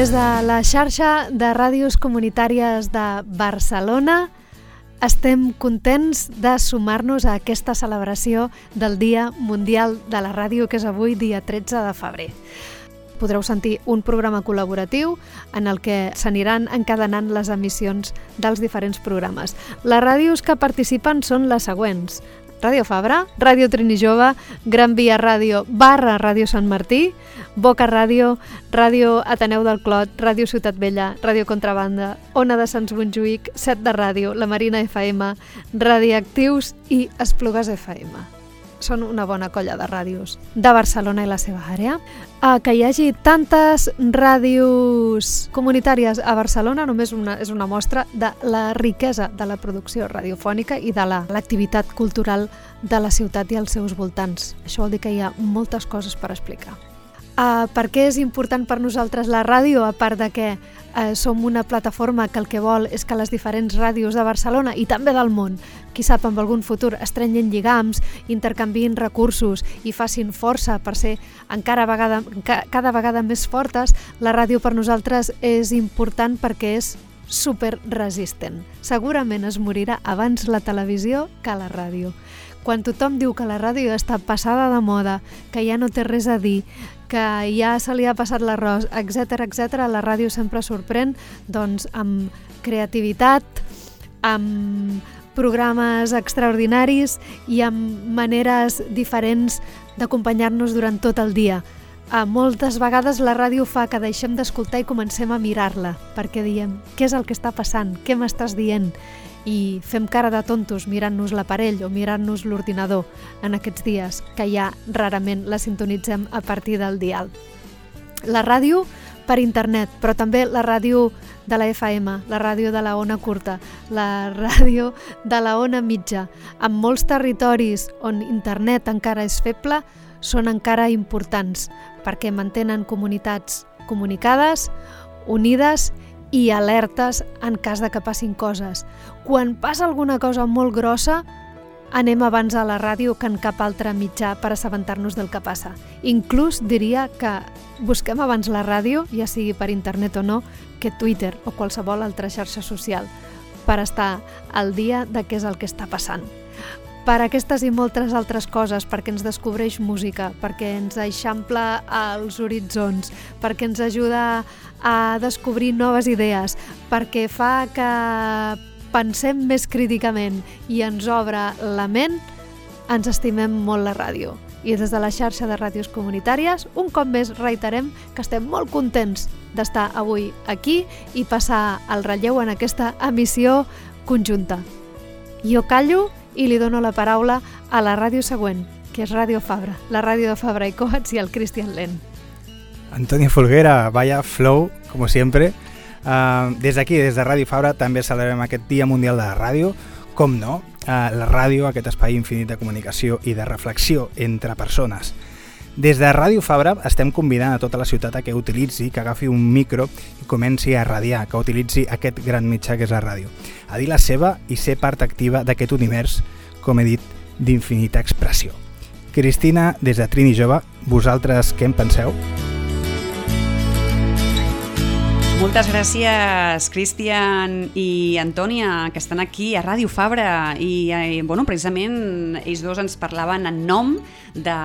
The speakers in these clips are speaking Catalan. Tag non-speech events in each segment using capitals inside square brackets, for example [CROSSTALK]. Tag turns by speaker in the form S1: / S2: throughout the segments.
S1: Des de la xarxa de ràdios comunitàries de Barcelona estem contents de sumar-nos a aquesta celebració del Dia Mundial de la Ràdio, que és avui, dia 13 de febrer. Podreu sentir un programa col·laboratiu en el que s'aniran encadenant les emissions dels diferents programes. Les ràdios que participen són les següents. Ràdio Fabra, Ràdio Trini Jove, Gran Via Ràdio barra Ràdio Sant Martí, Boca Ràdio, Ràdio Ateneu del Clot, Ràdio Ciutat Vella, Ràdio Contrabanda, Ona de Sants Montjuïc, Set de Ràdio, La Marina FM, Radioactius i Esplugues FM són una bona colla de ràdios de Barcelona i la seva àrea. Uh, que hi hagi tantes ràdios comunitàries a Barcelona només una, és una mostra de la riquesa de la producció radiofònica i de l'activitat la, cultural de la ciutat i els seus voltants. Això vol dir que hi ha moltes coses per explicar. Uh, per què és important per nosaltres la ràdio, a part de que uh, som una plataforma que el que vol és que les diferents ràdios de Barcelona i també del món, qui sap, amb algun futur, estrenyen lligams, intercanvien recursos i facin força per ser encara vegada, cada vegada més fortes, la ràdio per nosaltres és important perquè és super resistent. Segurament es morirà abans la televisió que la ràdio. Quan tothom diu que la ràdio està passada de moda, que ja no té res a dir, que ja se li ha passat l'arròs, etc etc. la ràdio sempre sorprèn doncs, amb creativitat, amb programes extraordinaris i amb maneres diferents d'acompanyar-nos durant tot el dia. A moltes vegades la ràdio fa que deixem d'escoltar i comencem a mirar-la, perquè diem, què és el que està passant? Què m'estàs dient? I fem cara de tontos mirant-nos l'aparell o mirant-nos l'ordinador en aquests dies que ja rarament la sintonitzem a partir del dial. La ràdio per internet, però també la ràdio de la FM, la ràdio de la ona curta, la ràdio de la ona mitja. En molts territoris on internet encara és feble, són encara importants perquè mantenen comunitats comunicades, unides i alertes en cas de que passin coses. Quan passa alguna cosa molt grossa, anem abans a la ràdio que en cap altre mitjà per assabentar-nos del que passa. Inclús diria que busquem abans la ràdio, ja sigui per internet o no, que Twitter o qualsevol altra xarxa social, per estar al dia de què és el que està passant per aquestes i moltes altres coses, perquè ens descobreix música, perquè ens eixampla els horitzons, perquè ens ajuda a descobrir noves idees, perquè fa que pensem més críticament i ens obre la ment, ens estimem molt la ràdio. I des de la xarxa de ràdios comunitàries, un cop més reiterem que estem molt contents d'estar avui aquí i passar el relleu en aquesta emissió conjunta. Jo callo i li dono la paraula a la ràdio següent, que és Ràdio Fabra, la ràdio de Fabra i Coats i el Cristian Len.
S2: Antonio Folguera, vaya flow, como siempre. Uh, des d'aquí, des de Ràdio Fabra, també celebrem aquest Dia Mundial de la Ràdio. Com no, uh, la ràdio, aquest espai infinit de comunicació i de reflexió entre persones. Des de Ràdio Fabra estem convidant a tota la ciutat a que utilitzi, que agafi un micro i comenci a radiar, que utilitzi aquest gran mitjà que és la ràdio. A dir la seva i ser part activa d'aquest univers, com he dit, d'infinita expressió. Cristina, des de Trini Jove, vosaltres què en penseu?
S3: Moltes gràcies, Cristian i Antònia, que estan aquí a Ràdio Fabra. I, eh, bueno, precisament, ells dos ens parlaven en nom de,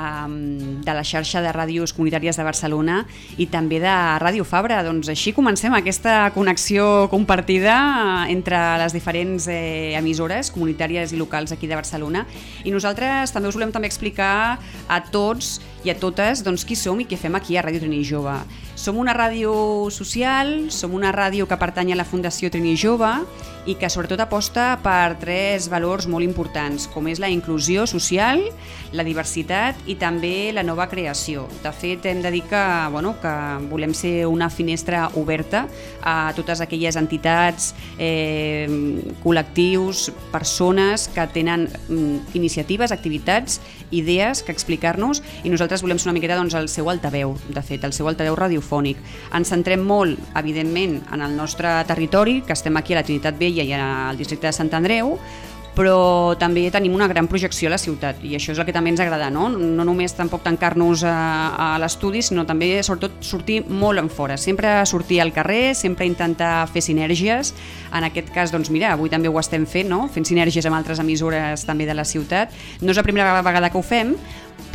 S3: de la xarxa de ràdios comunitàries de Barcelona i també de Ràdio Fabra. Doncs així comencem aquesta connexió compartida entre les diferents eh, emissores comunitàries i locals aquí de Barcelona. I nosaltres també us volem també explicar a tots i a totes doncs, qui som i què fem aquí a Ràdio Trini Jove. Som una ràdio social, som una ràdio que pertany a la Fundació Trini Jove i que sobretot aposta per tres valors molt importants, com és la inclusió social, la diversitat i també la nova creació. De fet, hem de dir que, bueno, que volem ser una finestra oberta a totes aquelles entitats, eh, col·lectius, persones que tenen mm, iniciatives, activitats, idees que explicar-nos i nosaltres volem ser una miqueta doncs, el seu altaveu, de fet, el seu altaveu radiofònic. Ens centrem molt, evidentment, en el nostre territori, que estem aquí a la Trinitat Vella i al districte de Sant Andreu, però també tenim una gran projecció a la ciutat i això és el que també ens agrada, no? No només tampoc tancar-nos a, a l'estudi, sinó també sobretot sortir molt en fora, sempre sortir al carrer, sempre intentar fer sinergies, en aquest cas, doncs mira, avui també ho estem fent, no? fent sinergies amb altres emissores també de la ciutat, no és la primera vegada que ho fem,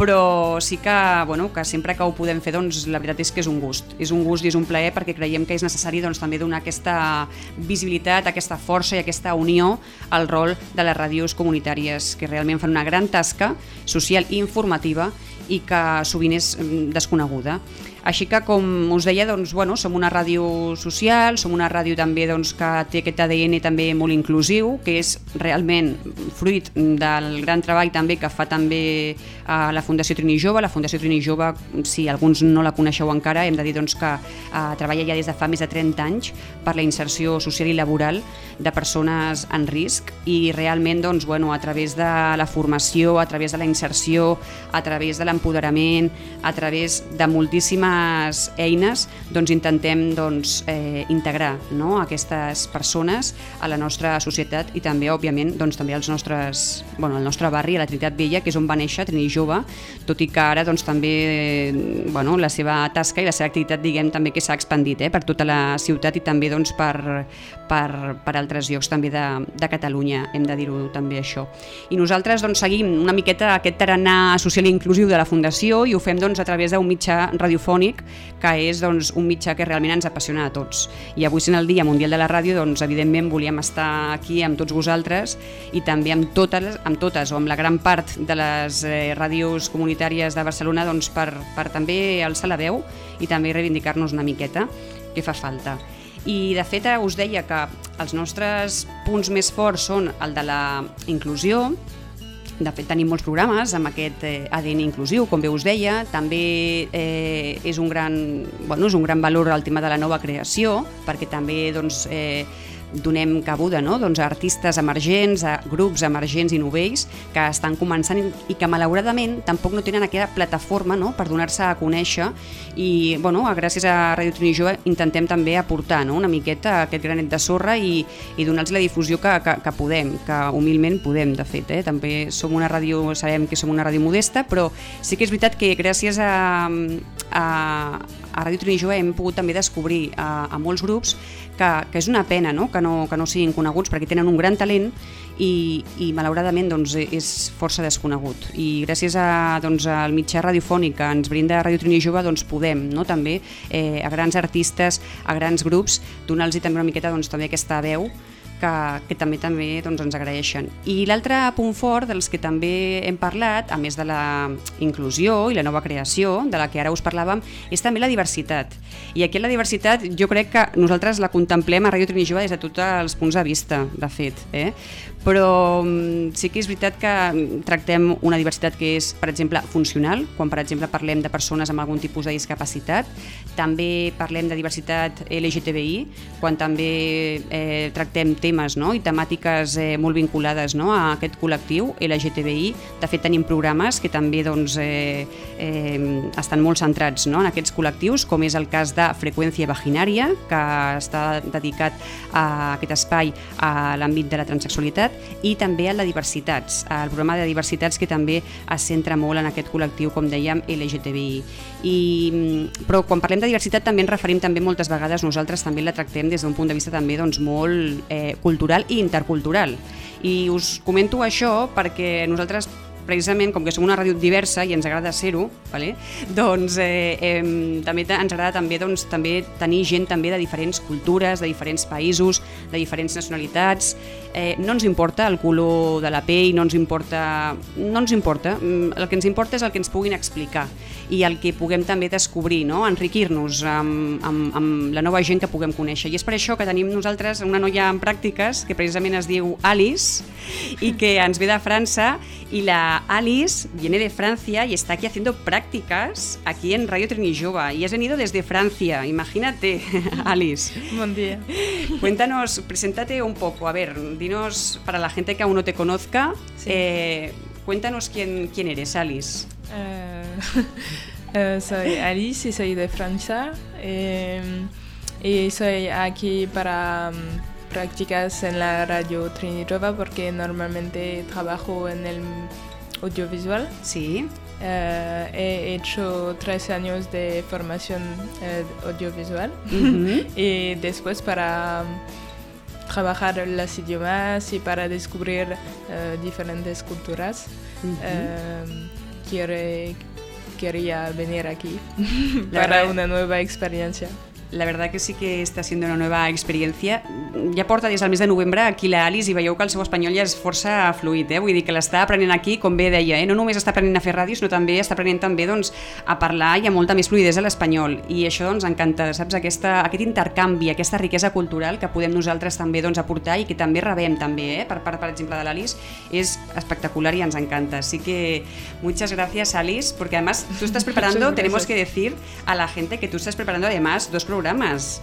S3: però sí que, bueno, que sempre que ho podem fer doncs, la veritat és que és un gust és un gust i és un plaer perquè creiem que és necessari doncs, també donar aquesta visibilitat, aquesta força i aquesta unió al rol de les ràdios comunitàries que realment fan una gran tasca social i informativa i que sovint és mm, desconeguda. Així que, com us deia, doncs, bueno, som una ràdio social, som una ràdio també doncs, que té aquest ADN també molt inclusiu, que és realment fruit del gran treball també que fa també a la Fundació Trini Jove. La Fundació Trini Jove, si alguns no la coneixeu encara, hem de dir doncs, que eh, treballa ja des de fa més de 30 anys per la inserció social i laboral de persones en risc i realment doncs, bueno, a través de la formació, a través de la inserció, a través de l'empoderament, a través de moltíssimes bones eines doncs, intentem doncs, eh, integrar no? aquestes persones a la nostra societat i també, òbviament, doncs, també als nostres, bueno, al nostre barri, a la Trinitat Vella, que és on va néixer, Trini Jove, tot i que ara doncs, també bueno, la seva tasca i la seva activitat diguem també que s'ha expandit eh, per tota la ciutat i també doncs, per, per, per altres llocs també de, de Catalunya, hem de dir-ho també això. I nosaltres doncs, seguim una miqueta aquest tarannà social i inclusiu de la Fundació i ho fem doncs, a través d'un mitjà radiofònic radiofònic, que és doncs, un mitjà que realment ens apassiona a tots. I avui sent el Dia Mundial de la Ràdio, doncs, evidentment volíem estar aquí amb tots vosaltres i també amb totes, amb totes o amb la gran part de les eh, ràdios comunitàries de Barcelona doncs, per, per també alçar la veu i també reivindicar-nos una miqueta, que fa falta. I de fet us deia que els nostres punts més forts són el de la inclusió, de fet, tenim molts programes amb aquest eh, ADN inclusiu, com bé us deia. També eh, és, un gran, bueno, és un gran valor el tema de la nova creació, perquè també doncs, eh, donem cabuda no? doncs a artistes emergents, a grups emergents i novells que estan començant i que malauradament tampoc no tenen aquella plataforma no? per donar-se a conèixer i bueno, gràcies a Ràdio Trini Jove intentem també aportar no? una miqueta aquest granet de sorra i, i donar-los la difusió que, que, que podem, que humilment podem de fet, eh? també som una ràdio, sabem que som una ràdio modesta, però sí que és veritat que gràcies a, a, a Ràdio Trini Jove hem pogut també descobrir a, a molts grups que, que és una pena no? Que, no, que no siguin coneguts perquè tenen un gran talent i, i malauradament doncs, és força desconegut. I gràcies a, doncs, al mitjà radiofònic que ens brinda Ràdio Trini Jove doncs, podem no? també eh, a grans artistes, a grans grups, donar-los també una miqueta doncs, també aquesta veu que, que també també doncs, ens agraeixen. I l'altre punt fort dels que també hem parlat, a més de la inclusió i la nova creació, de la que ara us parlàvem, és també la diversitat. I aquí la diversitat jo crec que nosaltres la contemplem a Ràdio Trini Jove des de tots els punts de vista, de fet. Eh? Però mm, sí que és veritat que tractem una diversitat que és, per exemple, funcional, quan per exemple parlem de persones amb algun tipus de discapacitat, també parlem de diversitat LGTBI, quan també eh, tractem temes no? i temàtiques eh, molt vinculades no? a aquest col·lectiu LGTBI. De fet, tenim programes que també doncs, eh, eh, estan molt centrats no? en aquests col·lectius, com és el cas de Freqüència Vaginària, que està dedicat a aquest espai a l'àmbit de la transexualitat, i també a la diversitats, el programa de diversitats que també es centra molt en aquest col·lectiu, com dèiem, LGTBI. I, mm, però quan parlem de diversitat també ens referim també moltes vegades, nosaltres també la tractem des d'un punt de vista també doncs, molt eh, cultural i intercultural. I us comento això perquè nosaltres precisament, com que som una ràdio diversa i ens agrada ser-ho, vale? [LAUGHS] doncs eh, eh, també ens agrada també, doncs, també tenir gent també de diferents cultures, de diferents països, de diferents nacionalitats. Eh, no ens importa el color de la pell, no ens importa... No ens importa. Mm, el que ens importa és el que ens puguin explicar i el que puguem també descobrir, no? enriquir-nos amb, amb, amb la nova gent que puguem conèixer. I és per això que tenim nosaltres una noia en pràctiques que precisament es diu Alice i que ens ve de França y la Alice viene de Francia y está aquí haciendo prácticas aquí en Radio Trinijova y has venido desde Francia, imagínate, [LAUGHS] Alice.
S4: Buen día.
S3: Cuéntanos, preséntate un poco, a ver, dinos para la gente que aún no te conozca, sí. eh, cuéntanos quién, quién eres, Alice.
S4: Uh, uh, [LAUGHS] soy Alice y soy de Francia eh, y soy aquí para... Um, prácticas en la radio Trinitova porque normalmente trabajo en el audiovisual.
S3: Sí.
S4: Uh, he hecho tres años de formación uh, audiovisual
S3: Uh [LAUGHS] -huh.
S4: y después para um, trabajar los idiomas y para descubrir diferentes culturas
S3: Uh -huh.
S4: Quiere, quería venir aquí para una nueva experiencia.
S3: La verdad que sí que està sent una nova experiència. Ja porta des del mes de novembre aquí la Alice i veieu que el seu espanyol ja és força fluid, eh? vull dir que l'està aprenent aquí, com bé deia, eh? no només està aprenent a fer ràdio, sinó també està aprenent també doncs, a parlar i a molta més fluidesa a l'espanyol. I això doncs, encanta, saps? Aquesta, aquest intercanvi, aquesta riquesa cultural que podem nosaltres també doncs, aportar i que també rebem també, eh? per part, per exemple, de l'Alice, és espectacular y ens encanta. Así que muchas gracias, Alice, porque además tú estás preparando, tenemos que decir a la gente que tú estás preparando además dos programas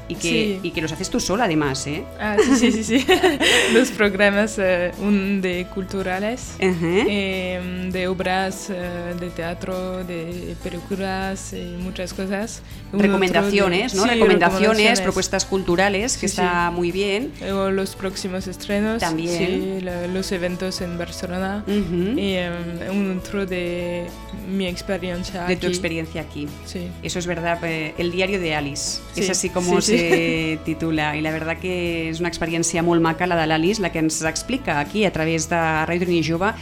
S3: y que,
S4: Sí.
S3: y que los haces tú sola además, ¿eh?
S4: Ah, sí, sí, sí, sí. [LAUGHS] Dos programas, eh, un de culturales,
S3: Ajá.
S4: eh, de obras eh, de teatro, de películas y muchas cosas. Un
S3: recomendaciones,
S4: otro
S3: ¿no?
S4: de- sí,
S3: recomendaciones, propuestas culturales, que está muy bien.
S4: O los próximos estrenos.
S3: También.
S4: Sí, la- los eventos en Barcelona.
S3: Ujú.
S4: Y eh, un otro de mi experiencia
S3: De tu
S4: aquí.
S3: experiencia aquí.
S4: Sí.
S3: Eso es verdad, eh, el diario de Alice,
S4: Sí,
S3: es así como
S4: sí, sí.
S3: titula, y la verdad que és una experiència molt maca la de l'Alice, la que ens explica aquí a través de Ràdio Trini Jove,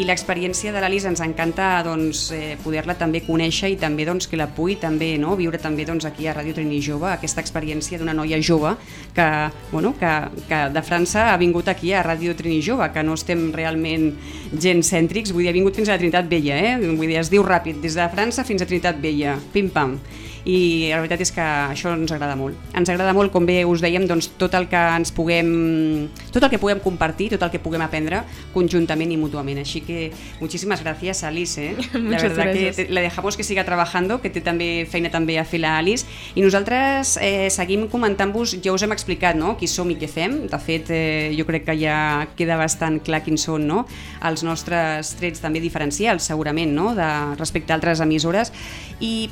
S3: i l'experiència de l'Alice ens encanta doncs, eh, poder-la també conèixer i també doncs, que la pugui també no? viure també doncs, aquí a Ràdio Trini Jove, aquesta experiència d'una noia jove que, bueno, que, que de França ha vingut aquí a Ràdio Trini Jove, que no estem realment gens cèntrics, vull dir, ha vingut fins a la Trinitat Vella, eh? vull dir, es diu ràpid, des de França fins a Trinitat Vella, pim-pam i la veritat és que això ens agrada molt. Ens agrada molt, com bé us dèiem, doncs, tot el que ens puguem tot el que puguem compartir, tot el que puguem aprendre conjuntament i mútuament. Així que muchísimas gracias, Alice. Eh? [LAUGHS] La verdad
S4: gracias.
S3: que te, la dejamos que siga trabajando, que té també feina també a fer la Alice. I nosaltres eh, seguim comentant-vos, ja us hem explicat no? qui som i què fem. De fet, eh, jo crec que ja queda bastant clar quins són no? els nostres trets també diferencials, segurament, no? de, respecte a altres emissores. I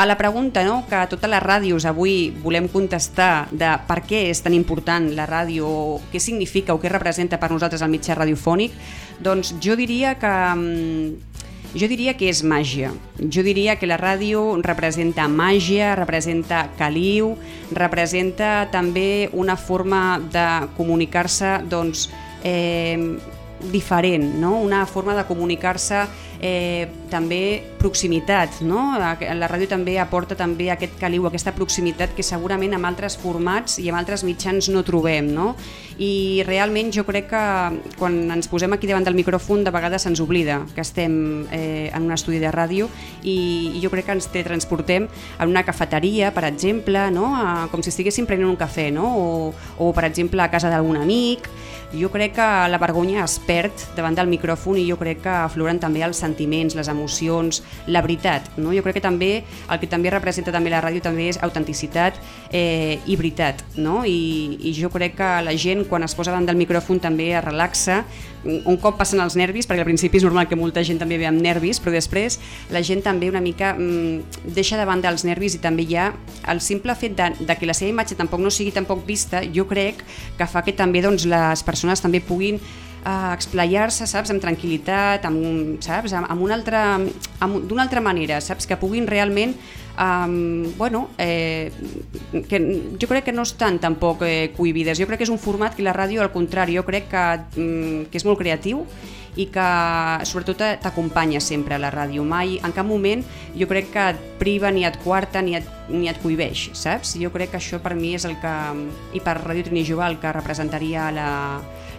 S3: a la pregunta no, que totes les ràdios avui volem contestar de per què és tan important la ràdio, què significa o què representa per nosaltres el mitjà radiofònic, doncs jo diria que mm, jo diria que és màgia. Jo diria que la ràdio representa màgia, representa caliu, representa també una forma de comunicar-se doncs, eh, diferent, no? una forma de comunicar-se eh, també proximitat. No? La ràdio també aporta també aquest caliu, aquesta proximitat que segurament amb altres formats i amb altres mitjans no trobem. No? I realment jo crec que quan ens posem aquí davant del micròfon de vegades se'ns oblida que estem eh, en un estudi de ràdio i, i jo crec que ens te transportem en una cafeteria, per exemple, no? a, com si estiguéssim prenent un cafè, no? o, o per exemple a casa d'algun amic. Jo crec que la vergonya es perd davant del micròfon i jo crec que afloren també els les emocions, la veritat. No? Jo crec que també el que també representa també la ràdio també és autenticitat eh, i veritat. No? I, I jo crec que la gent quan es posa davant del micròfon també es relaxa, un cop passen els nervis, perquè al principi és normal que molta gent també ve amb nervis, però després la gent també una mica mm, deixa davant dels nervis i també hi ha el simple fet de, de que la seva imatge tampoc no sigui tampoc vista, jo crec que fa que també doncs, les persones també puguin a explayar-se, saps, amb tranquil·litat, amb, saps, amb, amb una altra, d'una altra manera, saps, que puguin realment um, bueno, eh, que jo crec que no estan tampoc eh, cohibides, jo crec que és un format que la ràdio, al contrari, jo crec que, mm, que és molt creatiu i que sobretot t'acompanya sempre a la ràdio, mai, en cap moment jo crec que et priva ni et quarta ni et, ni et cohibeix, saps? Jo crec que això per mi és el que, i per Ràdio Trini Jove el que representaria la,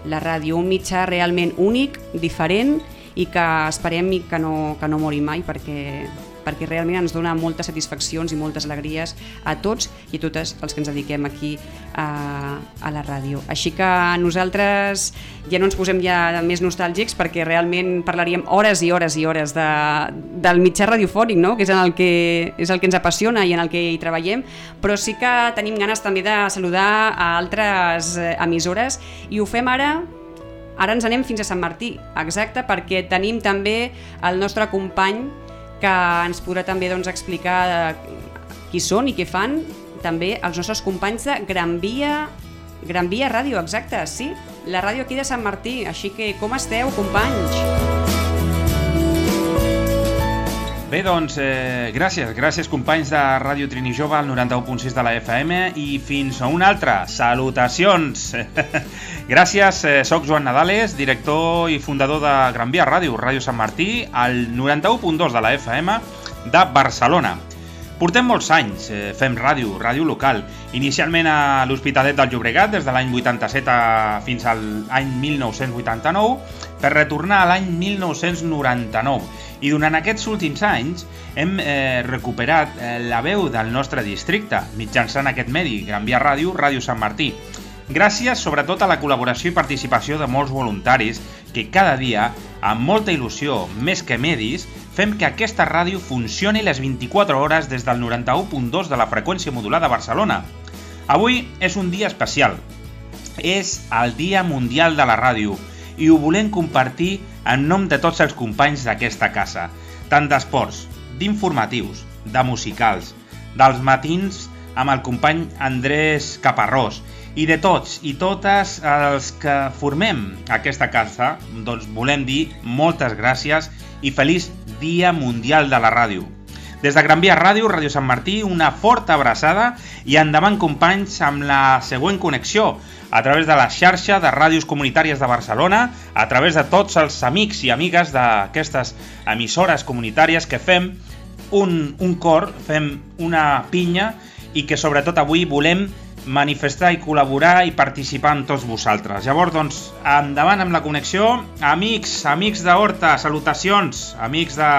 S3: la ràdio, un mitjà realment únic, diferent i que esperem que no, que no mori mai perquè, perquè realment ens dona moltes satisfaccions i moltes alegries a tots i a totes els que ens dediquem aquí a, a la ràdio. Així que nosaltres ja no ens posem ja més nostàlgics perquè realment parlaríem hores i hores i hores de, del mitjà radiofònic, no? que és, en el que és el que ens apassiona i en el que hi treballem, però sí que tenim ganes també de saludar a altres eh, emissores i ho fem ara Ara ens anem fins a Sant Martí, exacte, perquè tenim també el nostre company que ens podrà també doncs, explicar qui són i què fan també els nostres companys de Gran Via Gran Via Ràdio, exacte, sí, la ràdio aquí de Sant Martí. Així que com esteu, companys?
S5: Bé, doncs, eh, gràcies, gràcies companys de Ràdio Trini Jove al 91.6 de la FM i fins a una altra. Salutacions! [LAUGHS] gràcies, eh, soc Joan Nadales, director i fundador de Gran Via Ràdio, Ràdio Sant Martí, al 91.2 de la FM de Barcelona. Portem molts anys, eh, fem ràdio, ràdio local, inicialment a l'Hospitalet del Llobregat des de l'any 87 a, fins al any 1989, per retornar a l'any 1999 i durant aquests últims anys hem eh, recuperat eh, la veu del nostre districte mitjançant aquest medi, Gran Via Ràdio, Ràdio Sant Martí. Gràcies sobretot a la col·laboració i participació de molts voluntaris que cada dia, amb molta il·lusió, més que medis, fem que aquesta ràdio funcioni les 24 hores des del 91.2 de la freqüència modulada a Barcelona. Avui és un dia especial. És el Dia Mundial de la Ràdio i ho volem compartir en nom de tots els companys d'aquesta casa, tant d'esports, d'informatius, de musicals, dels matins amb el company Andrés Caparrós i de tots i totes els que formem aquesta casa, doncs volem dir moltes gràcies i feliç Dia Mundial de la Ràdio. Des de Gran Via Ràdio, Ràdio Sant Martí, una forta abraçada i endavant companys amb la següent connexió, a través de la xarxa de ràdios comunitàries de Barcelona, a través de tots els amics i amigues d'aquestes emissores comunitàries que fem un, un cor, fem una pinya i que sobretot avui volem manifestar i col·laborar i participar amb tots vosaltres. Llavors, doncs, endavant amb la connexió. Amics, amics d'Horta, salutacions, amics de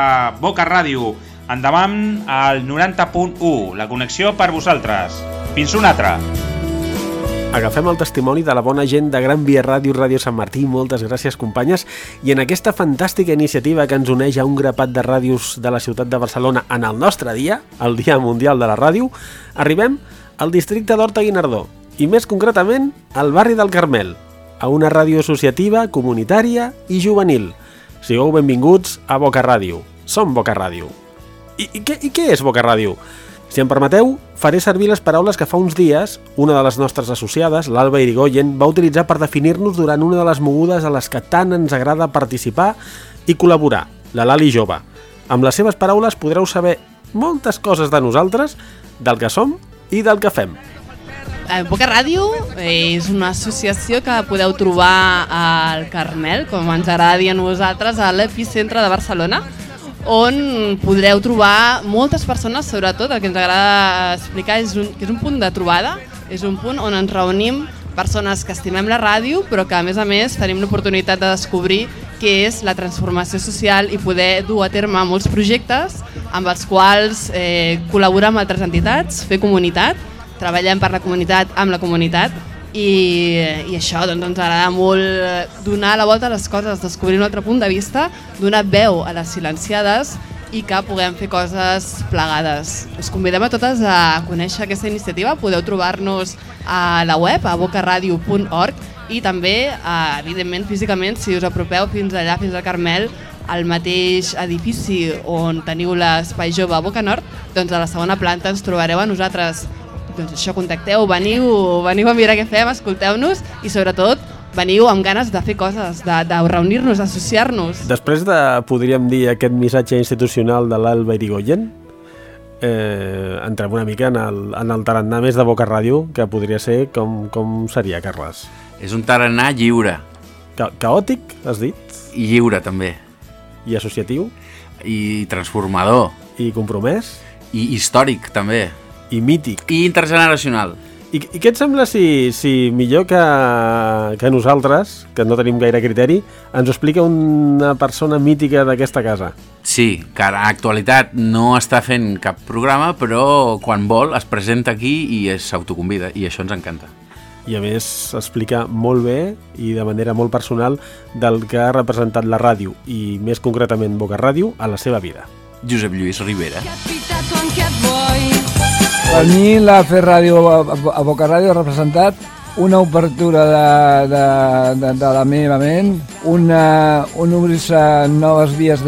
S5: Boca Ràdio, endavant al 90.1, la connexió per vosaltres. Fins una altra.
S6: Agafem el testimoni de la bona gent de Gran Via Ràdio, Ràdio Sant Martí, moltes gràcies companyes, i en aquesta fantàstica iniciativa que ens uneix a un grapat de ràdios de la ciutat de Barcelona en el nostre dia, el Dia Mundial de la Ràdio, arribem al districte d'Horta Guinardó, i més concretament al barri del Carmel, a una ràdio associativa, comunitària i juvenil. Sigueu benvinguts a Boca Ràdio. Som Boca Ràdio. I, i, què, I què és Boca Ràdio? Si em permeteu, faré servir les paraules que fa uns dies una de les nostres associades, l'Alba Irigoyen, va utilitzar per definir-nos durant una de les mogudes a les que tant ens agrada participar i col·laborar, la Lali Jove. Amb les seves paraules podreu saber moltes coses de nosaltres, del que som i del que fem.
S7: Eh, Boca Ràdio és una associació que podeu trobar al Carmel, com ens agrada dir a nosaltres, a l'epicentre de Barcelona, on podreu trobar moltes persones, sobretot el que ens agrada explicar és un, que és un punt de trobada, és un punt on ens reunim persones que estimem la ràdio, però que a més a més tenim l'oportunitat de descobrir què és la transformació social i poder dur a terme molts projectes amb els quals eh, col·laborar amb altres entitats, fer comunitat, treballem per la comunitat amb la comunitat i, i això doncs, ens agrada molt donar la volta a les coses, descobrir un altre punt de vista, donar veu a les silenciades i que puguem fer coses plegades. Us convidem a totes a conèixer aquesta iniciativa, podeu trobar-nos a la web, a bocaradio.org i també, eh, evidentment, físicament, si us apropeu fins allà, fins al Carmel, al mateix edifici on teniu l'espai jove a Boca Nord, doncs a la segona planta ens trobareu a nosaltres doncs això, contacteu, veniu, veniu a mirar què fem, escolteu-nos i sobretot veniu amb ganes de fer coses, de, de reunir-nos, d'associar-nos.
S6: Després de, podríem dir, aquest missatge institucional de l'Alba Irigoyen, eh, entrem una mica en el, en el tarannà més de Boca Ràdio, que podria ser com, com seria, Carles?
S8: És un tarannà lliure.
S6: Ca caòtic, has dit?
S8: I lliure, també.
S6: I associatiu?
S8: I transformador.
S6: I compromès?
S8: I històric, també
S6: i mític.
S8: I intergeneracional.
S6: I, I què et sembla si, si millor que, que nosaltres, que no tenim gaire criteri, ens ho explica una persona mítica d'aquesta casa?
S8: Sí, que a l'actualitat no està fent cap programa, però quan vol es presenta aquí i s'autoconvida, i això ens encanta.
S6: I a més explica molt bé i de manera molt personal del que ha representat la ràdio, i més concretament Boca Ràdio, a la seva vida.
S8: Josep Lluís Rivera.
S9: Per mi la Fer Ràdio a Boca Ràdio ha representat una obertura de, de, de, de la meva ment, una, un obrir-se noves vies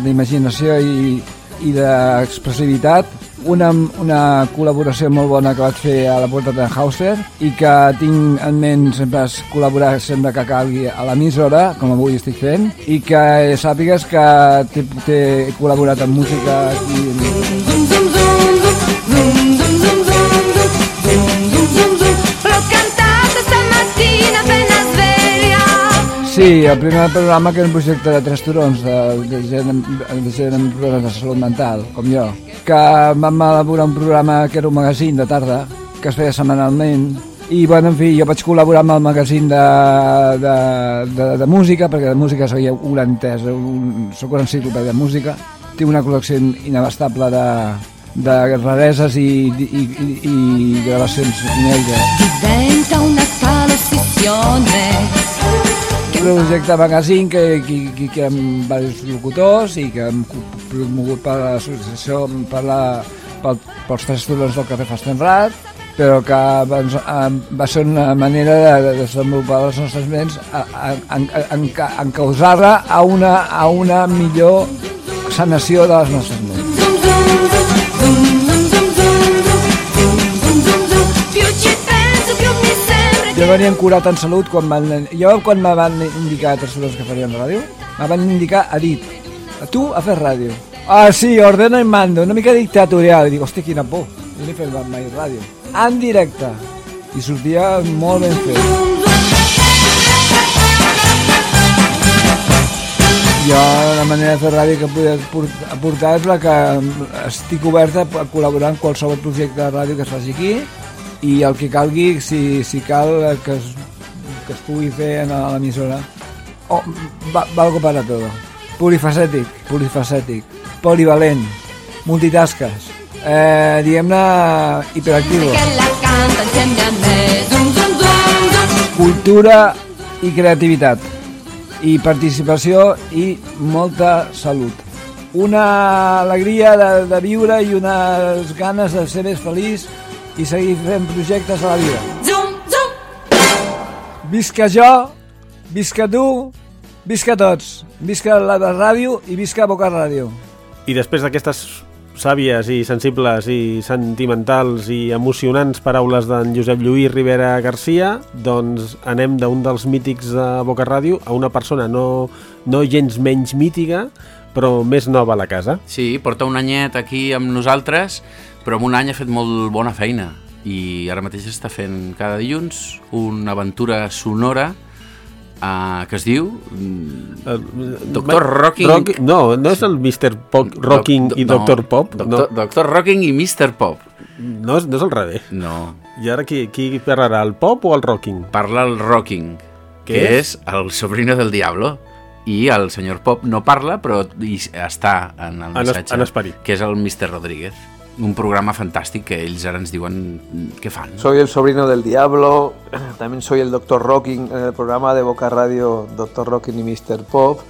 S9: d'imaginació i, i d'expressivitat, una, una col·laboració molt bona que vaig fer a la Porta de Hauser i que tinc en ment sempre col·laborar sempre que calgui a l'emissora, com avui estic fent, i que sàpigues que t'he col·laborat amb música i... Sí, el primer programa que era un projecte de tres turons de, de, gent, de gent amb problemes de salut mental, com jo, que vam elaborar un programa que era un magazín de tarda, que es feia setmanalment, i bueno, en fi, jo vaig col·laborar amb el magazín de, de, de, de música, perquè de música soc un entès, un, soc un enciclopèdia de música, tinc una col·lecció inabastable de, de rareses i, i, i, i gravacions inèdites. Diventa una calcificazione projecte magazine que, que, que, que amb diversos locutors i que hem promogut per l'associació per la, pel, pels tres turons del carrer Fastenrat però que va, va ser una manera de, de desenvolupar les nostres ments en, en, en causar-la a una, a una millor sanació de les nostres ments. Jo venia curat en salut quan van... Jo quan me van indicar a hores que farien ràdio, me van indicar a dit, a tu a fer ràdio. Ah, sí, ordeno i mando, una mica dictatorial. I dic, hòstia, quina por. Jo no he fet mai ràdio. En directe. I sortia molt ben fet. Jo la manera de fer ràdio que puc aportar és la que estic oberta a col·laborar en qualsevol projecte de ràdio que es faci aquí i el que calgui, si, si cal que es, que es pugui fer en l'emissora. Oh, va, valgo para todo. Polifacètic, polifacètic, polivalent, multitasques, eh, diguem-ne hiperactiu. Cultura i creativitat i participació i molta salut. Una alegria de, de viure i unes ganes de ser més feliç i seguir fent projectes a la vida. Zum, zum. Visca jo, visca tu, visca tots. Visca la ràdio i visca Boca Ràdio.
S6: I després d'aquestes sàvies i sensibles i sentimentals i emocionants paraules d'en Josep Lluís Rivera Garcia, doncs anem d'un dels mítics de Boca Ràdio a una persona no, no gens menys mítica, però més nova a la casa.
S8: Sí, porta un anyet aquí amb nosaltres, però en un any ha fet molt bona feina i ara mateix està fent cada dilluns una aventura sonora uh, que es diu uh, Doctor Rocking...
S6: Rock, no, no és el Mr. Pop, Rocking do, do, i Doctor no, Pop.
S8: Doctor, no. Doctor Rocking i Mr. Pop.
S6: No és, no és el revés.
S8: No.
S6: I ara qui, qui parlarà, el Pop o el Rocking?
S8: Parla el Rocking, que és? és el sobrino del Diablo i el senyor Pop no parla però està en el missatge
S6: en, en esperit.
S8: que és el Mr. Rodríguez un programa fantàstic que ells ara ens diuen què fan.
S10: Soy el sobrino del diablo, [CLEARS THROAT] también soy el Dr. Rocking en el programa de Boca Radio Dr. Rocking i Mr. Pop,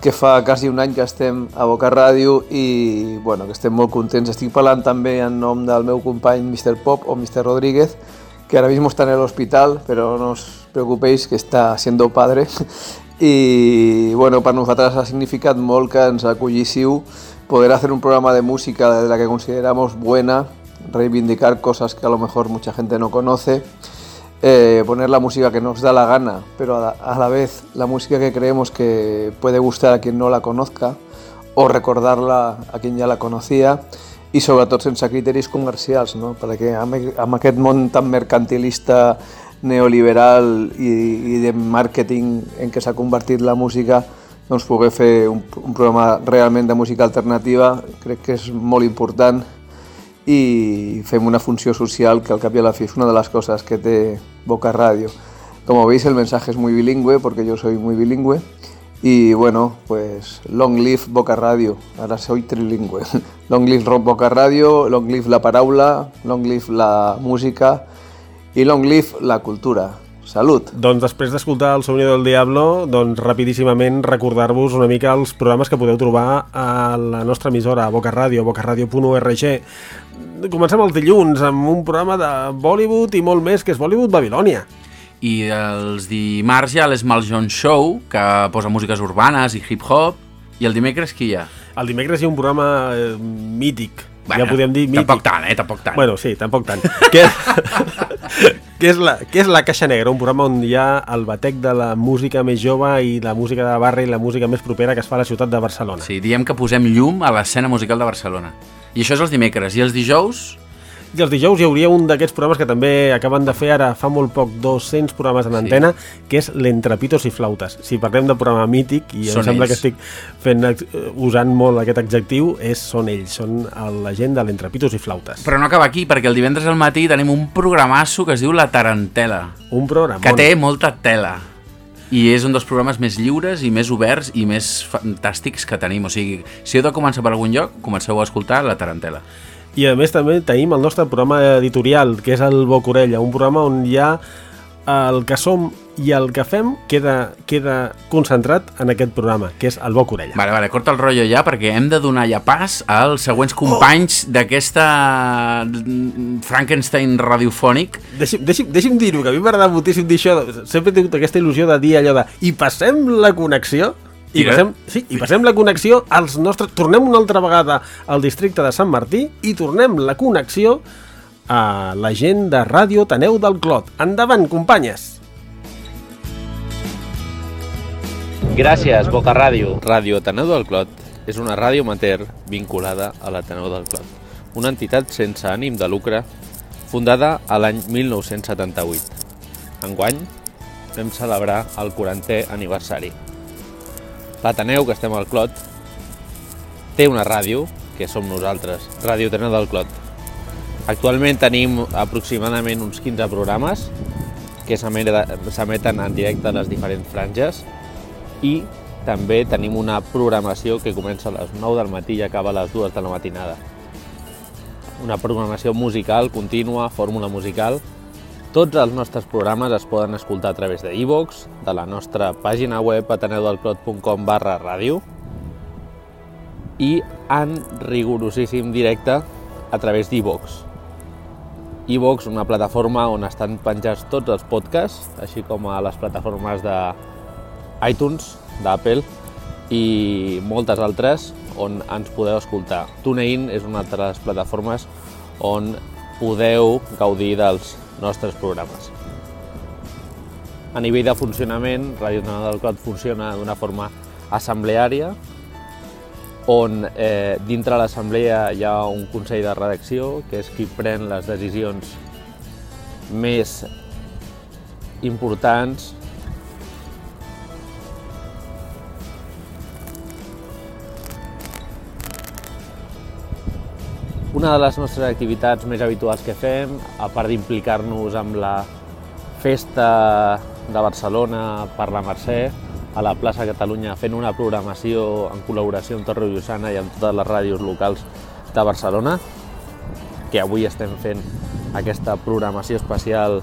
S10: que fa quasi un any que estem a Boca Ràdio i bueno, que estem molt contents. Estic parlant també en nom del meu company Mr. Pop o Mr. Rodríguez, que ahora mismo está en el hospital, pero no os preocupéis que está siendo padre. [LAUGHS] I bueno, per nosaltres ha significat molt que ens acollissiu poder hacer un programa de música de la que consideramos buena, reivindicar cosas que a lo mejor mucha gente no conoce, eh, poner la música que nos da la gana, pero a la, a la, vez la música que creemos que puede gustar a quien no la conozca o recordarla a quien ya la conocía i sobretot sense criteris comercials, no? perquè amb, amb aquest món tan mercantilista, neoliberal i, i de màrqueting en què s'ha convertit la música, doncs, poder fer un, un programa realment de música alternativa crec que és molt important i fem una funció social que al cap i a la fi una de les coses que té Boca Radio. Como veis el mensaje es muy bilingüe porque yo soy muy bilingüe y bueno, pues long live Boca Radio, ahora soy trilingüe. [LAUGHS] Long live Boca Radio, long live la paraula, long live la música i long live la cultura. Salut!
S6: Doncs després d'escoltar el Somni del Diablo, doncs rapidíssimament recordar-vos una mica els programes que podeu trobar a la nostra emissora, a Boca Ràdio, bocaradio.org. Comencem el dilluns amb un programa de Bollywood i molt més, que és Bollywood Babilònia.
S8: I els dimarts hi ha l'Smal John Show, que posa músiques urbanes i hip-hop, i el dimecres qui hi ha?
S6: El dimecres hi ha un programa eh, mític, ja podríem dir mític.
S8: Tampoc tant, eh? Tampoc tant.
S6: Bueno, sí, tampoc tant. [LAUGHS] què, què, és la, què és la Caixa Negra? Un programa on hi ha el batec de la música més jove i la música de barri i la música més propera que es fa a la ciutat de Barcelona.
S8: Sí, diem que posem llum a l'escena musical de Barcelona. I això és els dimecres. I els dijous,
S6: I els dijous hi hauria un d'aquests programes que també acaben de fer ara fa molt poc 200 programes en antena, que és l'Entrepitos i Flautes. Si parlem de programa mític, i
S8: Són
S6: em sembla
S8: ells.
S6: que estic fent, ex- usant molt aquest adjectiu, és, són ells, són la gent de l'Entrepitos i Flautes.
S8: però no acaba aquí, perquè el divendres al matí tenim un programasso que es diu La Tarantela,
S6: Un programa
S8: que té molta tela. I és un dels programes més lliures i més oberts i més fantàstics que tenim. O sigui, si heu de començar per algun lloc, comenceu a escoltar La Tarantela.
S6: I a més també tenim el nostre programa editorial, que és el Boc Orella, un programa on hi ha el que som i el que fem queda, queda concentrat en aquest programa, que és el Boc Orella.
S8: Vale, vale, corta el rotllo ja perquè hem de donar ja pas als següents companys oh. d'aquesta mm, Frankenstein radiofònic.
S6: Deixi'm, deixi'm, deixi'm dir-ho, que a mi m'agrada moltíssim dir això. Sempre he tingut aquesta il·lusió de dir allò de i passem la connexió i
S8: Tira.
S6: passem, sí, i passem la connexió als nostres... Tornem una altra vegada al districte de Sant Martí i tornem la connexió a la gent de Ràdio Taneu del Clot. Endavant, companyes!
S11: Gràcies, Boca Ràdio. Ràdio Ateneu del Clot és una ràdio amateur vinculada a l'Ateneu del Clot, una entitat sense ànim de lucre fundada a l'any 1978. Enguany vam celebrar el 40è aniversari. L'Ateneu, que estem al Clot, té una ràdio, que som nosaltres, Ràdio Ateneu del Clot. Actualment tenim aproximadament uns 15 programes que s'emeten en directe a les diferents franges i també tenim una programació que comença a les 9 del matí i acaba a les 2 de la matinada. Una programació musical contínua, fórmula musical. Tots els nostres programes es poden escoltar a través de iVox, de la nostra pàgina web ateneudelclot.com barra ràdio i en rigorosíssim directe a través d'iVox. iVox, una plataforma on estan penjats tots els podcasts, així com a les plataformes de iTunes, d'Apple i moltes altres on ens podeu escoltar. TuneIn és una altra de les plataformes on podeu gaudir dels nostres programes. A nivell de funcionament, Ràdio Tonada del Clot funciona d'una forma assembleària, on eh, dintre l'assemblea hi ha un consell de redacció, que és qui pren les decisions més importants Una de les nostres activitats més habituals que fem, a part d'implicar-nos amb la festa de Barcelona per la Mercè, a la plaça Catalunya, fent una programació en col·laboració amb Torre Llosana i amb totes les ràdios locals de Barcelona, que avui estem fent aquesta programació especial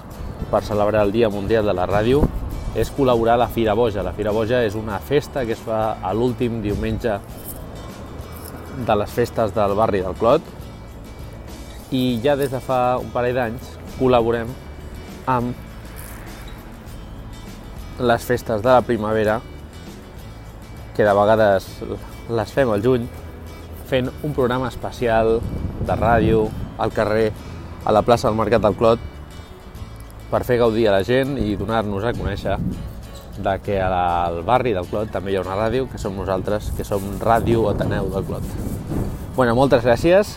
S11: per celebrar el Dia Mundial de la Ràdio, és col·laborar a la Fira Boja. La Fira Boja és una festa que es fa a l'últim diumenge de les festes del barri del Clot, i ja des de fa un parell d'anys col·laborem amb les festes de la primavera, que de vegades les fem al juny, fent un programa especial de ràdio al carrer, a la plaça del Mercat del Clot, per fer gaudir a la gent i donar-nos a conèixer de que al barri del Clot també hi ha una ràdio, que som nosaltres, que som Ràdio Ateneu del Clot. Bueno, moltes gràcies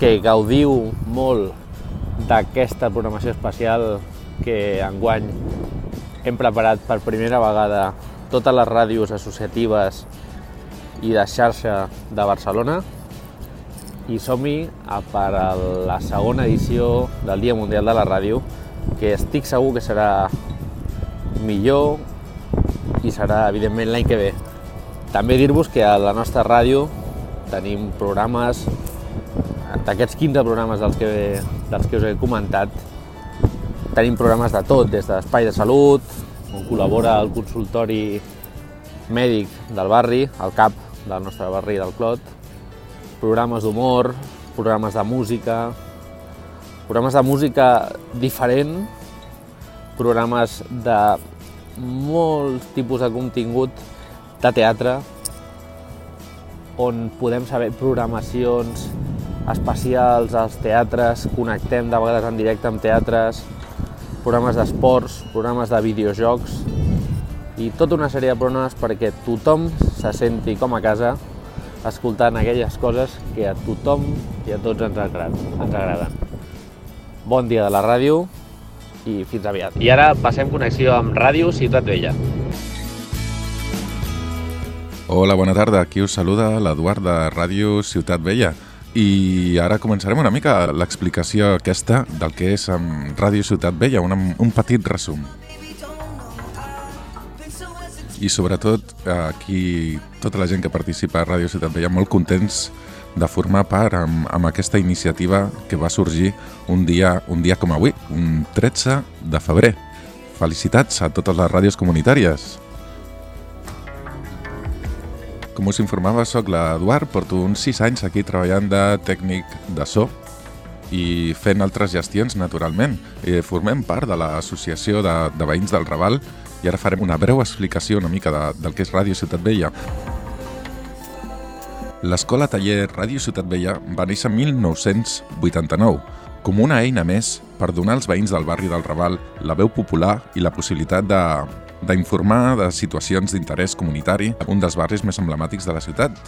S11: que gaudiu molt d'aquesta programació especial que enguany hem preparat per primera vegada totes les ràdios associatives i de xarxa de Barcelona i som-hi per a la segona edició del Dia Mundial de la Ràdio que estic segur que serà millor i serà evidentment l'any que ve. També dir-vos que a la nostra ràdio tenim programes d'aquests 15 programes dels que, dels que us he comentat, tenim programes de tot, des d'espai de salut, on col·labora el consultori mèdic del barri, el CAP del nostre barri del Clot, programes d'humor, programes de música, programes de música diferent, programes de molts tipus de contingut de teatre, on podem saber programacions especials als teatres, connectem de vegades en directe amb teatres, programes d'esports, programes de videojocs i tota una sèrie de programes perquè tothom se senti com a casa escoltant aquelles coses que a tothom i a tots ens agraden. Bon dia de la ràdio i fins aviat. I ara passem connexió amb Ràdio Ciutat Vella.
S12: Hola, bona tarda. Aquí us saluda l'Eduard de Ràdio Ciutat Vella. I ara començarem una mica l'explicació aquesta del que és amb Ràdio Ciutat Vella, un, un petit resum. I sobretot aquí tota la gent que participa a Ràdio Ciutat Vella molt contents de formar part amb, amb aquesta iniciativa que va sorgir un dia, un dia com avui, un 13 de febrer. Felicitats a totes les ràdios comunitàries. Com us informava, sóc l'Eduard, porto uns 6 anys aquí treballant de tècnic de so i fent altres gestions, naturalment. I formem part de l'associació de, de veïns del Raval i ara farem una breu explicació una mica de, del que és Ràdio Ciutat Vella. L'escola taller Ràdio Ciutat Vella va néixer en 1989 com una eina més per donar als veïns del barri del Raval la veu popular i la possibilitat de, d'informar de situacions d'interès comunitari a un dels barris més emblemàtics de la ciutat.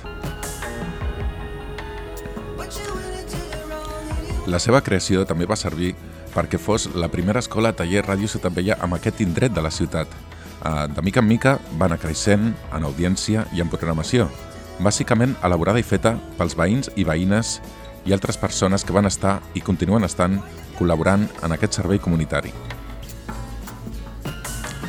S12: La seva creació també va servir perquè fos la primera escola taller Ràdio Ciutat Vella amb aquest indret de la ciutat. Eh, de mica en mica va anar creixent en audiència i en programació, bàsicament elaborada i feta pels veïns i veïnes i altres persones que van estar i continuen estant col·laborant en aquest servei comunitari.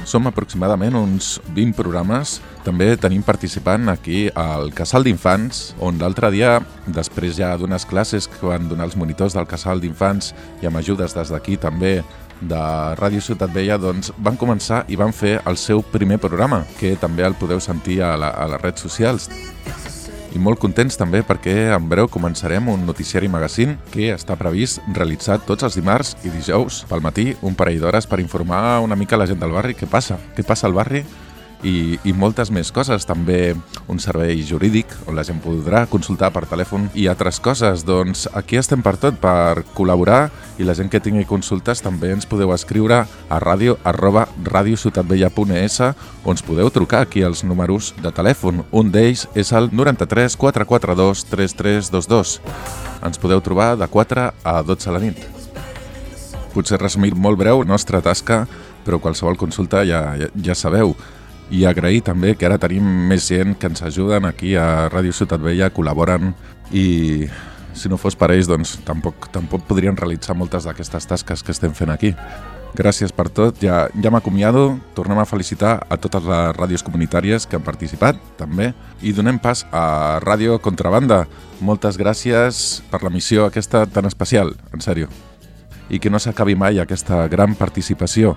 S12: Som aproximadament uns 20 programes. També tenim participant aquí al Casal d'Infants, on l'altre dia, després ja d'unes classes que van donar els monitors del Casal d'Infants i amb ajudes des d'aquí també de Ràdio Ciutat Vella, doncs van començar i van fer el seu primer programa, que també el podeu sentir a, la, a les redes socials i molt contents també perquè en breu començarem un noticiari magazín que està previst realitzar tots els dimarts i dijous pel matí un parell d'hores per informar una mica la gent del barri. Què passa, què passa al barri i, i moltes més coses. També un servei jurídic on la gent podrà consultar per telèfon i altres coses. Doncs aquí estem per tot, per col·laborar i la gent que tingui consultes també ens podeu escriure a ràdio arroba radiociutatvella.es o ens podeu trucar aquí als números de telèfon. Un d'ells és el 93 442 3322. Ens podeu trobar de 4 a 12 a la nit. Potser resumir molt breu nostra tasca, però qualsevol consulta ja, ja, ja sabeu i agrair també que ara tenim més gent que ens ajuden aquí a Ràdio Ciutat Vella, col·laboren i si no fos per ells doncs tampoc, tampoc podrien realitzar moltes d'aquestes tasques que estem fent aquí. Gràcies per tot, ja, ja m'acomiado, tornem a felicitar a totes les ràdios comunitàries que han participat també i donem pas a Ràdio Contrabanda. Moltes gràcies per la missió aquesta tan especial, en sèrio. I que no s'acabi mai aquesta gran participació.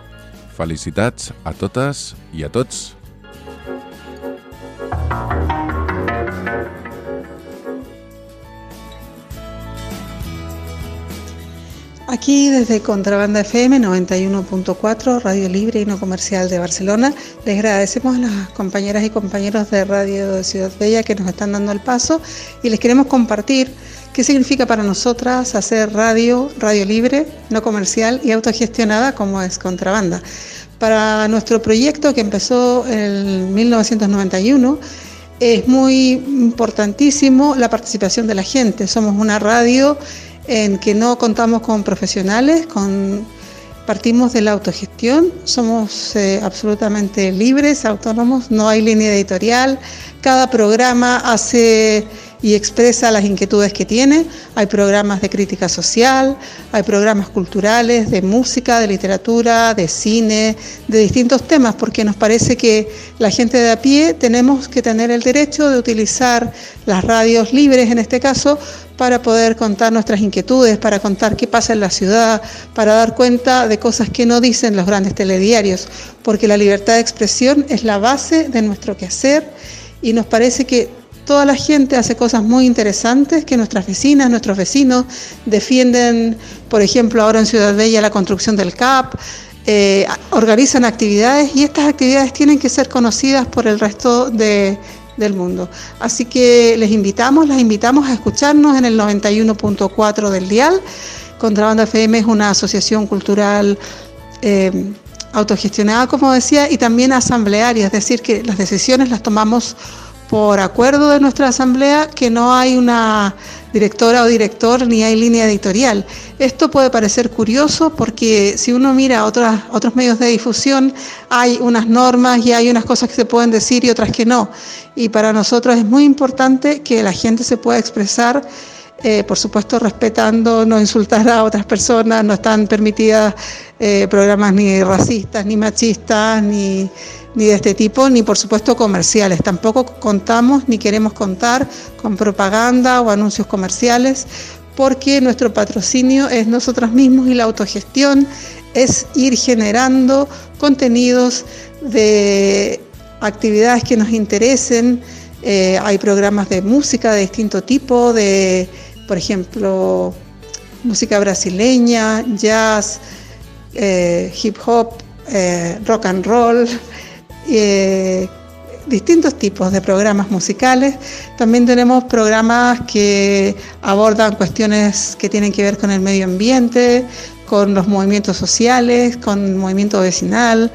S12: Felicitats a totes i a tots.
S13: Aquí desde Contrabanda FM 91.4, Radio Libre y No Comercial de Barcelona, les agradecemos a las compañeras y compañeros de Radio Ciudad Bella que nos están dando el paso y les queremos compartir qué significa para nosotras hacer radio, radio libre, no comercial y autogestionada como es Contrabanda. Para nuestro proyecto que empezó en 1991, es muy importantísimo la participación de la gente. Somos una radio en que no contamos con profesionales, con, partimos de la autogestión, somos eh, absolutamente libres, autónomos, no hay línea editorial, cada programa hace y expresa las inquietudes que tiene. Hay programas de crítica social, hay programas culturales, de música, de literatura, de cine, de distintos temas, porque nos parece que la gente de a pie tenemos que tener el derecho de utilizar las radios libres, en este caso, para poder contar nuestras inquietudes, para contar qué pasa en la ciudad, para dar cuenta de cosas que no dicen los grandes telediarios, porque la libertad de expresión es la base de nuestro quehacer y nos parece que toda la gente hace cosas muy interesantes que nuestras vecinas, nuestros vecinos defienden, por ejemplo, ahora en Ciudad Bella la construcción del CAP, eh, organizan actividades y estas actividades tienen que ser conocidas por el resto de, del mundo. Así que les invitamos, las invitamos a escucharnos en el 91.4 del dial. Contrabanda FM es una asociación cultural eh, autogestionada, como decía, y también asamblearia, es decir, que las decisiones las tomamos por acuerdo de nuestra asamblea, que no hay una directora o director ni hay línea editorial. Esto puede parecer curioso porque si uno mira otras, otros medios de difusión, hay unas normas y hay unas cosas que se pueden decir y otras que no. Y para nosotros es muy importante que la gente se pueda expresar eh, por supuesto respetando no insultar a otras personas, no están permitidas eh, programas ni racistas, ni machistas, ni, ni de este tipo, ni por supuesto comerciales. Tampoco contamos ni queremos contar con propaganda o anuncios comerciales, porque nuestro patrocinio es nosotros mismos y la autogestión es ir generando contenidos de actividades que nos interesen. Eh, hay programas de música de distinto tipo, de por ejemplo, música brasileña, jazz, eh, hip hop, eh, rock and roll, [LAUGHS] eh, distintos tipos de programas musicales. También tenemos programas que abordan cuestiones que tienen que ver con el medio ambiente, con los movimientos sociales, con el movimiento vecinal,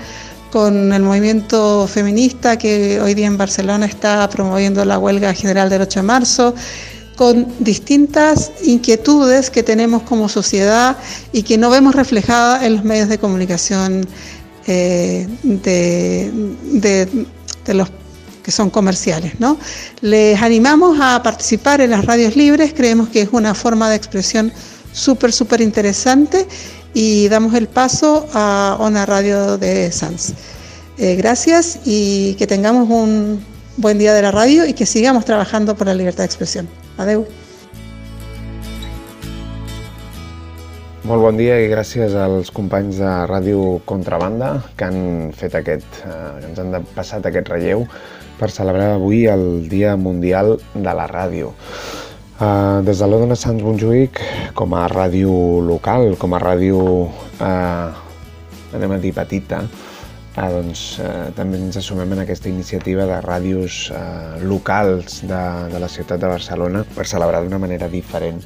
S13: con el movimiento feminista que hoy día en Barcelona está promoviendo la huelga general del 8 de marzo con distintas inquietudes que tenemos como sociedad y que no vemos reflejadas en los medios de comunicación eh, de, los que son comerciales. ¿no? Les animamos a participar en las radios libres, creemos que es una forma de expresión súper, súper interesante y damos el paso a una radio de Sans. Eh, gracias y que tengamos un buen día de la radio y que sigamos trabajando por la libertad de expresión. Adeu.
S14: Molt bon dia i gràcies als companys de Ràdio Contrabanda que han fet aquest, eh, que ens han passat aquest relleu per celebrar avui el Dia Mundial de la Ràdio. Eh, des de l'Odona Sants Montjuïc, com a ràdio local, com a ràdio, eh, anem a dir petita, ah, doncs, eh, també ens assumem en aquesta iniciativa de ràdios eh, locals de, de la ciutat de Barcelona per celebrar d'una manera diferent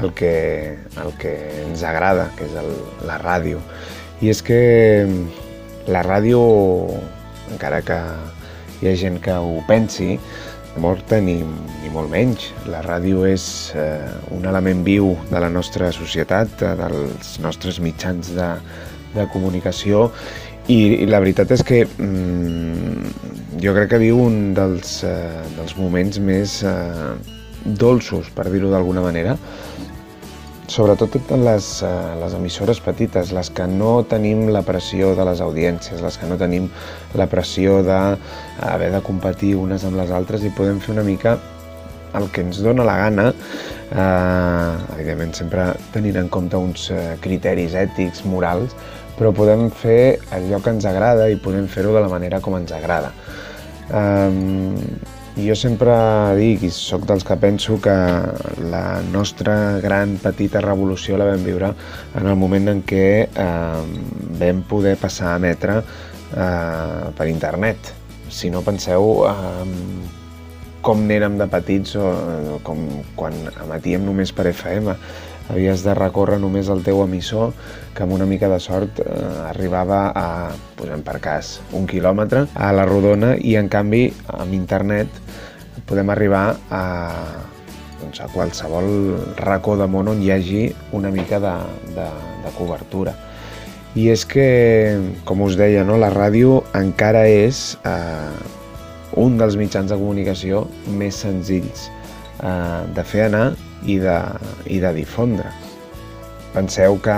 S14: el que, el que ens agrada, que és el, la ràdio. I és que la ràdio, encara que hi ha gent que ho pensi, morta ni, ni molt menys. La ràdio és eh, un element viu de la nostra societat, dels nostres mitjans de, de comunicació i, la veritat és que mm, jo crec que viu un dels, eh, dels moments més eh, dolços, per dir-ho d'alguna manera, sobretot les, eh, les emissores petites, les que no tenim la pressió de les audiències, les que no tenim la pressió d'haver de competir unes amb les altres i podem fer una mica el que ens dona la gana, eh, evidentment sempre tenint en compte uns eh, criteris ètics, morals, però podem fer allò que ens agrada i podem fer-ho de la manera com ens agrada. Um, jo sempre dic, i sóc dels que penso que la nostra gran petita revolució la vam viure en el moment en què eh, vam poder passar a emetre eh, per internet. Si no penseu eh, com n'érem de petits o, o com quan emetíem només per FM havies de recórrer només el teu emissor, que amb una mica de sort eh, arribava a, posem per cas, un quilòmetre a la rodona i en canvi amb internet podem arribar a, doncs, a qualsevol racó de món on hi hagi una mica de, de, de cobertura. I és que, com us deia, no, la ràdio encara és eh, un dels mitjans de comunicació més senzills eh, de fer anar i de, i de difondre. Penseu que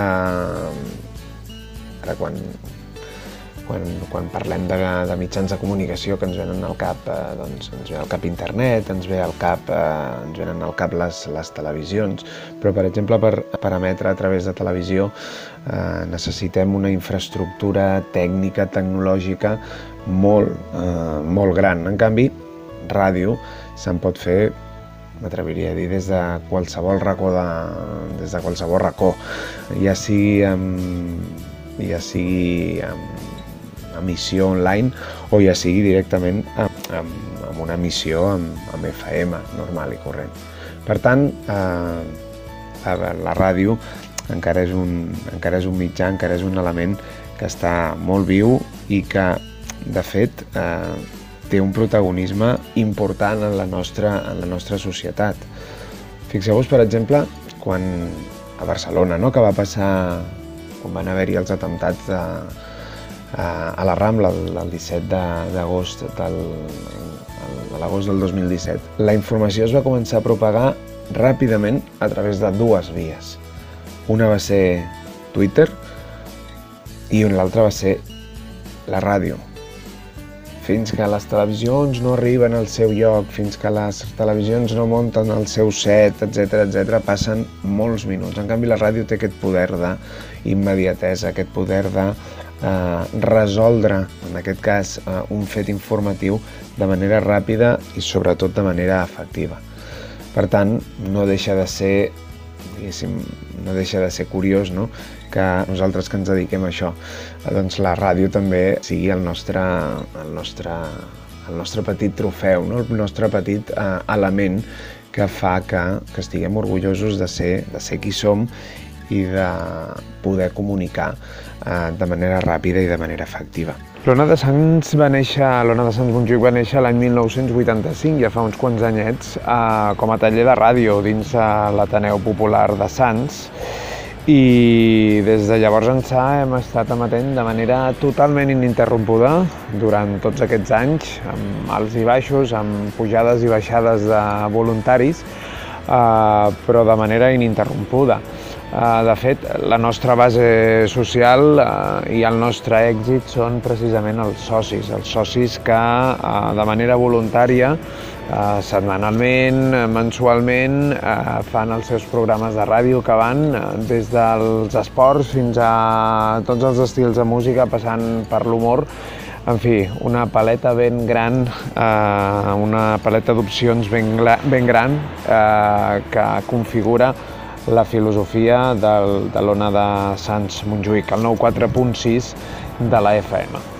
S14: ara quan, quan, quan parlem de, de mitjans de comunicació que ens venen al cap, eh, doncs ens ve al cap internet, ens ve al cap, eh, ens venen al cap les, les televisions, però per exemple per, per emetre a través de televisió eh, necessitem una infraestructura tècnica, tecnològica molt, eh, molt gran. En canvi, ràdio se'n pot fer m'atreviria a dir des de qualsevol racó de, des de qualsevol racó ja sigui amb, ja sigui amb emissió online o ja sigui directament amb, amb, amb una emissió amb, amb FM normal i corrent. Per tant, eh, la, la ràdio encara és, un, encara és un mitjà, encara és un element que està molt viu i que, de fet, eh, té un protagonisme important en la nostra, en la nostra societat. Fixeu-vos, per exemple, quan a Barcelona, no?, que va passar quan van haver-hi els atemptats de, a, a la Rambla el, el 17 d'agost del, de l'agost del 2017. La informació es va començar a propagar ràpidament a través de dues vies. Una va ser Twitter i l'altra va ser la ràdio. Fins que les televisions no arriben al seu lloc, fins que les televisions no munten el seu set, etc etc, passen molts minuts. En canvi, la ràdio té aquest poder d'immediatesa, aquest poder de eh, resoldre, en aquest cas, eh, un fet informatiu de manera ràpida i sobretot de manera efectiva. Per tant, no deixa de ser, diguéssim, no deixa de ser curiós no? Que nosaltres que ens dediquem a això, eh, doncs la ràdio també sigui el nostre, el nostre, el nostre petit trofeu, no? el nostre petit eh, element que fa que, que estiguem orgullosos de ser, de ser qui som i de poder comunicar eh, de manera ràpida i de manera efectiva. L'Ona de Sants va néixer, l'Ona de Sants Montjuïc va néixer l'any 1985, ja fa uns quants anyets, eh, com a taller de ràdio dins eh, l'Ateneu Popular de Sants i des de llavors ençà hem estat emetent de manera totalment ininterrompuda durant tots aquests anys, amb alts i baixos, amb pujades i baixades de voluntaris, eh, però de manera ininterrompuda. Eh, de fet, la nostra base social eh, i el nostre èxit són precisament els socis, els socis que eh, de manera voluntària, setmanalment, mensualment, fan els seus programes de ràdio que van des dels esports fins a tots els estils de música, passant per l'humor, en fi, una paleta ben gran, eh, una paleta d'opcions ben, ben gran eh, que configura la filosofia del, de l'ona de Sants Montjuïc, el 94.6 de la FM.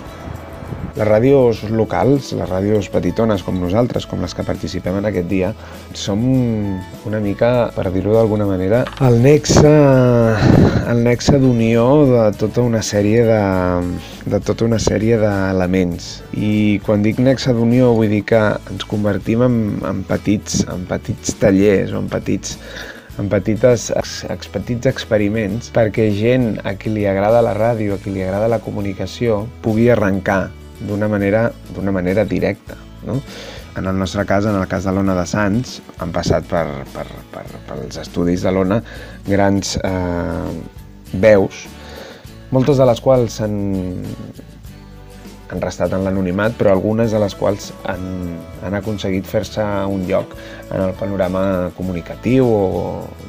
S14: Les ràdios locals, les ràdios petitones com nosaltres, com les que participem en aquest dia, som una mica, per dir-ho d'alguna manera, el nexe, el nexe d'unió de tota una sèrie de, de tota una sèrie d'elements. I quan dic nexe d'unió vull dir que ens convertim en, en, petits, en petits tallers o en petits en petites, ex, petits experiments perquè gent a qui li agrada la ràdio, a qui li agrada la comunicació, pugui arrencar d'una manera, manera directa. No? En el nostre cas, en el cas de l'Ona de Sants, han passat per, per, per, pels estudis de l'Ona grans eh, veus, moltes de les quals han, han restat en l'anonimat, però algunes de les quals han, han aconseguit fer-se un lloc en el panorama comunicatiu o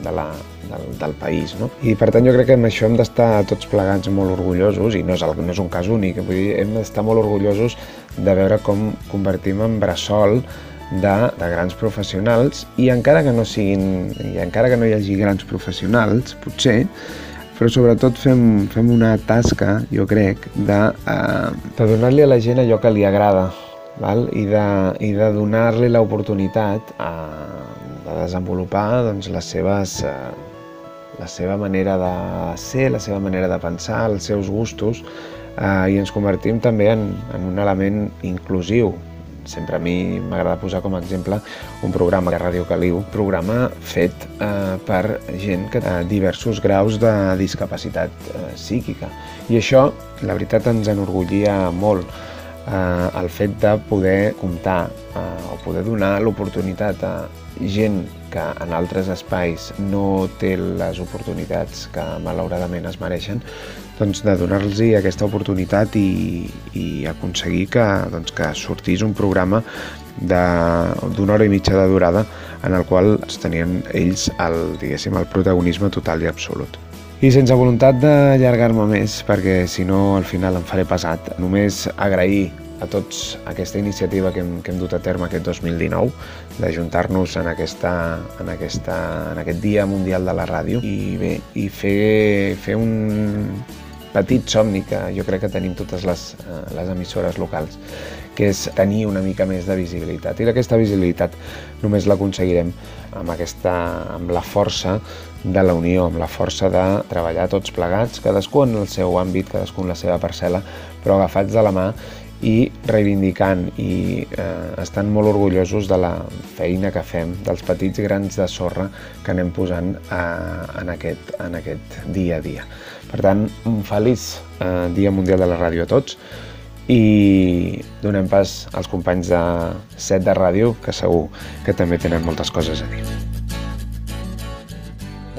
S14: de la, del, del país. No? I per tant jo crec que amb això hem d'estar tots plegats molt orgullosos, i no és, no és un cas únic, vull dir, hem d'estar molt orgullosos de veure com convertim en bressol de, de grans professionals i encara que no siguin, i encara que no hi hagi grans professionals, potser, però sobretot fem, fem una tasca, jo crec, de, uh, de donar-li a la gent allò que li agrada val? i de, i de donar-li l'oportunitat de desenvolupar doncs, les seves, uh, la seva manera de ser, la seva manera de pensar, els seus gustos, uh, i ens convertim també en, en un element inclusiu sempre a mi m'agrada posar com a exemple un programa de Ràdio Caliu, un programa fet eh, per gent que té diversos graus de discapacitat eh, psíquica. I això, la veritat, ens enorgullia molt eh, el fet de poder comptar eh, o poder donar l'oportunitat a gent que en altres espais no té les oportunitats que malauradament es mereixen, doncs de donar-los aquesta oportunitat i, i aconseguir que, doncs, que sortís un programa d'una hora i mitja de durada en el qual tenien ells el, diguéssim, el protagonisme total i absolut. I sense voluntat d'allargar-me més, perquè si no al final em faré pesat, només agrair a tots aquesta iniciativa que hem, que hem dut a terme aquest 2019, d'ajuntar-nos en, aquesta, en, aquesta, en aquest Dia Mundial de la Ràdio i bé, i fer, fer un petit somni que jo crec que tenim totes les, eh, les emissores locals, que és tenir una mica més de visibilitat. I aquesta visibilitat només l'aconseguirem amb, aquesta, amb la força de la unió, amb la força de treballar tots plegats, cadascú en el seu àmbit, cadascú en la seva parcel·la, però agafats de la mà i reivindicant i eh, estan molt orgullosos de la feina que fem, dels petits grans de sorra que anem posant eh, en, aquest, en aquest dia a dia. Per tant, un feliç eh, Dia Mundial de la Ràdio a tots i donem pas als companys de set de ràdio que segur que també tenen moltes coses a dir.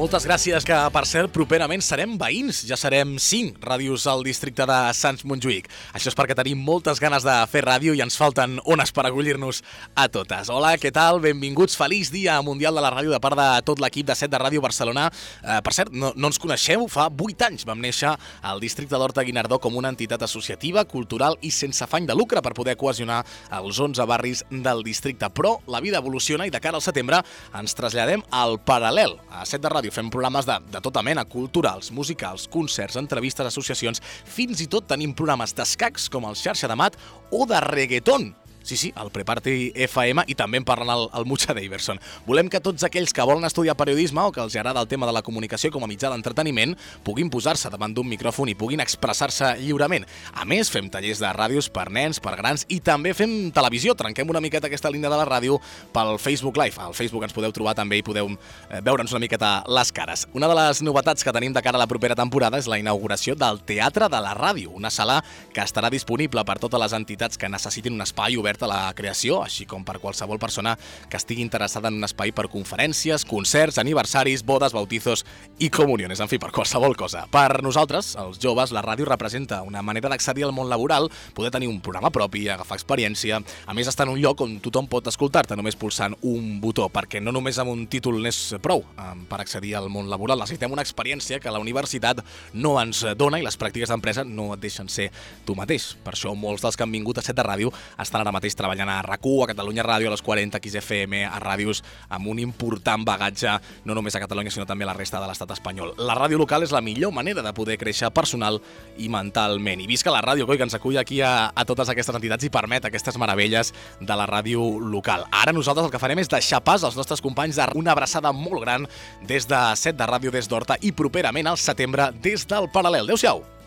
S15: Moltes gràcies, que per cert, properament serem veïns. Ja serem 5 ràdios al districte de Sants Montjuïc. Això és perquè tenim moltes ganes de fer ràdio i ens falten ones per acollir-nos a totes. Hola, què tal? Benvinguts. Feliç Dia Mundial de la Ràdio de part de tot l'equip de set de Ràdio Barcelona. Eh, per cert, no, no ens coneixeu? Fa 8 anys vam néixer al districte d'Horta Guinardó com una entitat associativa, cultural i sense afany de lucre per poder cohesionar els 11 barris del districte. Però la vida evoluciona i de cara al setembre ens traslladem al paral·lel a set de Ràdio fem programes de, de tota mena, culturals, musicals, concerts, entrevistes, associacions, fins i tot tenim programes d'escacs com el Xarxa de Mat o de reggaeton. Sí, sí, el Preparty FM i també en parlen el, el Mucha Daverson. Volem que tots aquells que volen estudiar periodisme o que els agrada el tema de la comunicació com a mitjà d'entreteniment puguin posar-se davant d'un micròfon i puguin expressar-se lliurement. A més, fem tallers de ràdios per nens, per grans i també fem televisió. Trenquem una miqueta aquesta línia de la ràdio pel Facebook Live. Al Facebook ens podeu trobar també i podeu eh, veure'ns una miqueta les cares. Una de les novetats que tenim de cara a la propera temporada és la inauguració del Teatre de la Ràdio, una sala que estarà disponible per totes les entitats que necessitin un espai obert obert a la creació, així com per qualsevol persona que estigui interessada en un espai per conferències, concerts, aniversaris, bodes, bautizos i comuniones, en fi, per qualsevol cosa. Per nosaltres, els joves, la ràdio representa una manera d'accedir al món laboral, poder tenir un programa propi, agafar experiència, a més estar en un lloc on tothom pot escoltar-te només pulsant un botó, perquè no només amb un títol n'és prou per accedir al món laboral, necessitem una experiència que la universitat no ens dona i les pràctiques d'empresa no et deixen ser tu mateix. Per això molts dels que han vingut a Set de Ràdio estan ara mateix treballant a rac a Catalunya Ràdio, a les 40, a XFM, a ràdios amb un important bagatge, no només a Catalunya, sinó també a la resta de l'estat espanyol. La ràdio local és la millor manera de poder créixer personal i mentalment. I visca la ràdio, coi, que ens acull aquí a, a totes aquestes entitats i permet aquestes meravelles de la ràdio local. Ara nosaltres el que farem és deixar pas als nostres companys de una abraçada molt gran des de set de ràdio des d'Horta i properament al setembre des del Paral·lel. Adéu-siau!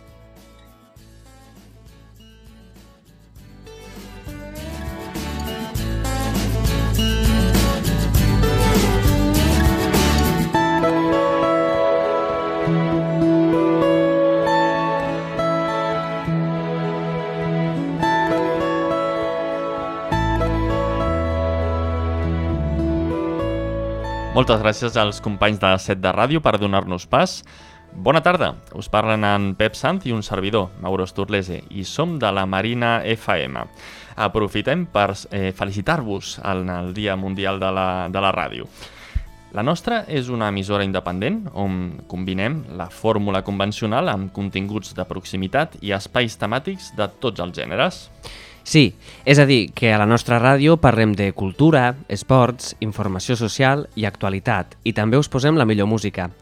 S16: Moltes gràcies als companys de Set de Ràdio per donar-nos pas. Bona tarda, us parlen en Pep Sant i un servidor, Mauro Sturlese, i som de la Marina FM. Aprofitem per eh, felicitar-vos en el Dia Mundial de la, de la Ràdio. La nostra és una emissora independent on combinem la fórmula convencional amb continguts de proximitat i espais temàtics de tots els gèneres.
S17: Sí, és a dir, que a la nostra ràdio parlem de cultura, esports, informació social i actualitat, i també us posem la millor música.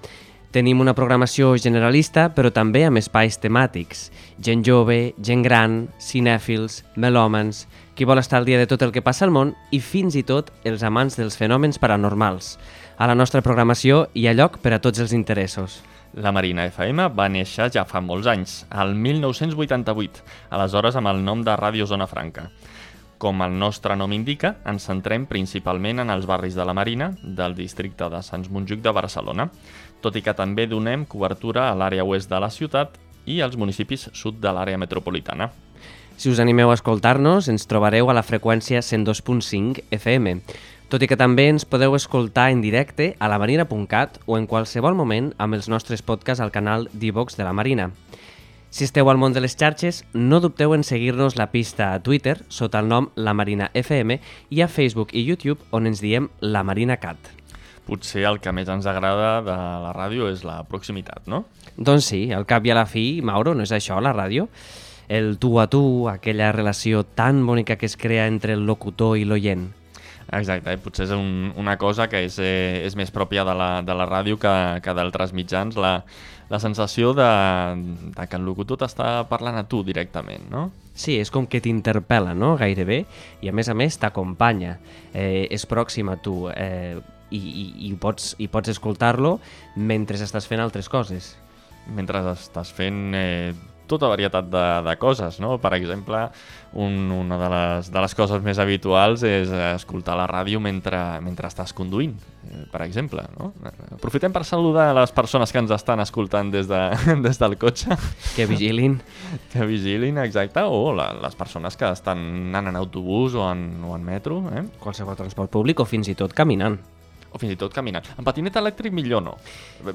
S17: Tenim una programació generalista, però també amb espais temàtics. Gent jove, gent gran, cinèfils, melòmens, qui vol estar al dia de tot el que passa al món i fins i tot els amants dels fenòmens paranormals. A la nostra programació hi ha lloc per a tots els interessos.
S16: La Marina FM va néixer ja fa molts anys, al 1988, aleshores amb el nom de Ràdio Zona Franca. Com el nostre nom indica, ens centrem principalment en els barris de la Marina, del districte de Sants Montjuïc de Barcelona, tot i que també donem cobertura a l'àrea oest de la ciutat i als municipis sud de l'àrea metropolitana.
S17: Si us animeu a escoltar-nos, ens trobareu a la freqüència 102.5 FM, tot i que també ens podeu escoltar en directe a lamarina.cat o en qualsevol moment amb els nostres podcasts al canal d'Ivox de la Marina. Si esteu al món de les xarxes, no dubteu en seguir-nos la pista a Twitter sota el nom La Marina FM i a Facebook i YouTube on ens diem La Marina Cat.
S16: Potser el que més ens agrada de la ràdio és la proximitat, no?
S17: Doncs sí, al cap i a la fi, Mauro, no és això la ràdio? El tu a tu, aquella relació tan bonica que es crea entre el locutor i l'oient.
S16: Exacte, eh? potser és un, una cosa que és, eh, és més pròpia de la, de la ràdio que, que d'altres mitjans, la, la sensació de, de que el locutor t'està parlant a tu directament, no?
S17: Sí, és com que t'interpel·la, no?, gairebé, i a més a més t'acompanya, eh, és pròxim a tu, eh, i, i, i pots, i pots escoltar-lo mentre estàs fent altres coses.
S16: Mentre estàs fent eh, tota varietat de, de coses, no? Per exemple, un, una de les, de les coses més habituals és escoltar la ràdio mentre, mentre estàs conduint, eh, per exemple, no? Aprofitem per saludar a les persones que ens estan escoltant des, de, [LAUGHS] des del cotxe.
S17: Que vigilin.
S16: que vigilin, exacte, o la, les persones que estan anant en autobús o en, o en metro. Eh?
S17: Qualsevol transport públic o fins i tot caminant.
S16: O fins i tot caminant. En patinet elèctric millor no.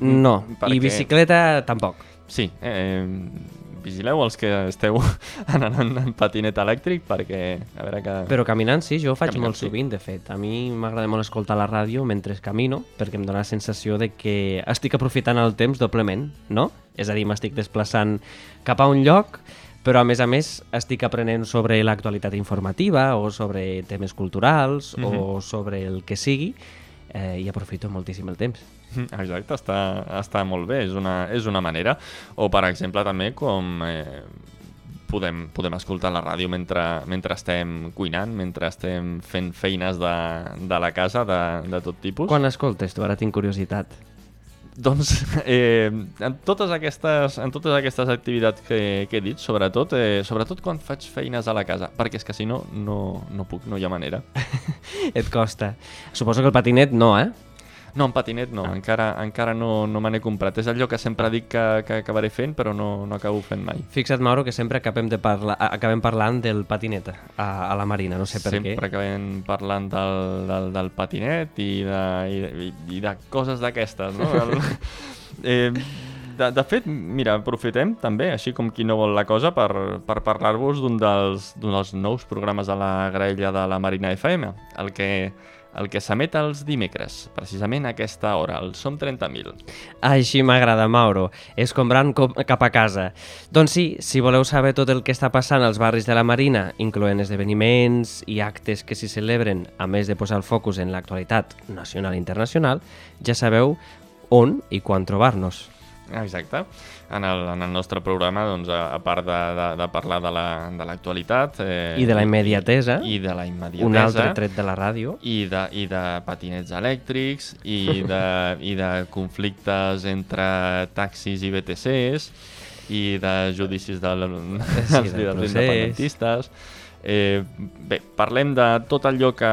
S17: No, perquè... i bicicleta tampoc.
S16: Sí, eh, vigileu els que esteu [LAUGHS] anant en, en patinet elèctric perquè a veure que...
S17: Però caminant sí, jo ho faig
S16: Caminant,
S17: molt sovint, de fet. A mi m'agrada molt escoltar la ràdio mentre camino perquè em dóna la sensació de que estic aprofitant el temps doblement, no? És a dir, m'estic desplaçant cap a un lloc però a més a més estic aprenent sobre l'actualitat informativa o sobre temes culturals mm -hmm. o sobre el que sigui eh, i aprofito moltíssim el temps. [LAUGHS]
S16: Exacte, està, està molt bé, és una, és una manera. O, per exemple, també com eh, podem, podem escoltar la ràdio mentre, mentre estem cuinant, mentre estem fent feines de, de la casa de, de tot tipus.
S17: Quan escoltes tu? Ara tinc curiositat.
S16: Doncs [LAUGHS] eh, en, totes aquestes, en totes aquestes activitats que, que he dit, sobretot, eh, sobretot quan faig feines a la casa, perquè és que si no, no, no puc, no hi ha manera. [LAUGHS]
S17: Et costa. Suposo que el patinet no, eh?
S16: No, en patinet no, ah. encara, encara no, no me n'he comprat. És allò que sempre dic que, que acabaré fent, però no, no acabo fent mai.
S17: Fixa't, Mauro, que sempre acabem, de parla, acabem parlant del patinet a, a la Marina, no sé per
S16: sempre
S17: què.
S16: Sempre acabem parlant del, del, del patinet i de, i de, i de coses d'aquestes, no? [LAUGHS] El, eh, de, de fet, mira, aprofitem també, així com qui no vol la cosa, per, per parlar-vos d'un dels, dels nous programes de la graella de la Marina FM, el que el que s'emet els dimecres, precisament a aquesta hora, el Som 30.000.
S17: Així m'agrada, Mauro. Escombrant cap a casa. Doncs sí, si voleu saber tot el que està passant als barris de la Marina, incloent esdeveniments i actes que s'hi celebren, a més de posar el focus en l'actualitat nacional i internacional, ja sabeu on i quan trobar-nos.
S16: Exacte. En el, en el nostre programa, doncs, a, a part de, de, de parlar de l'actualitat... La, de
S17: eh, I de la immediatesa.
S16: I de la immediatesa.
S17: Un altre tret de la ràdio.
S16: I de, i de patinets elèctrics, i [LAUGHS] de, i de conflictes entre taxis i BTCs, i de judicis de,
S17: Sí, [LAUGHS]
S16: dels
S17: del
S16: líders independentistes. Eh, bé, parlem de tot allò, que,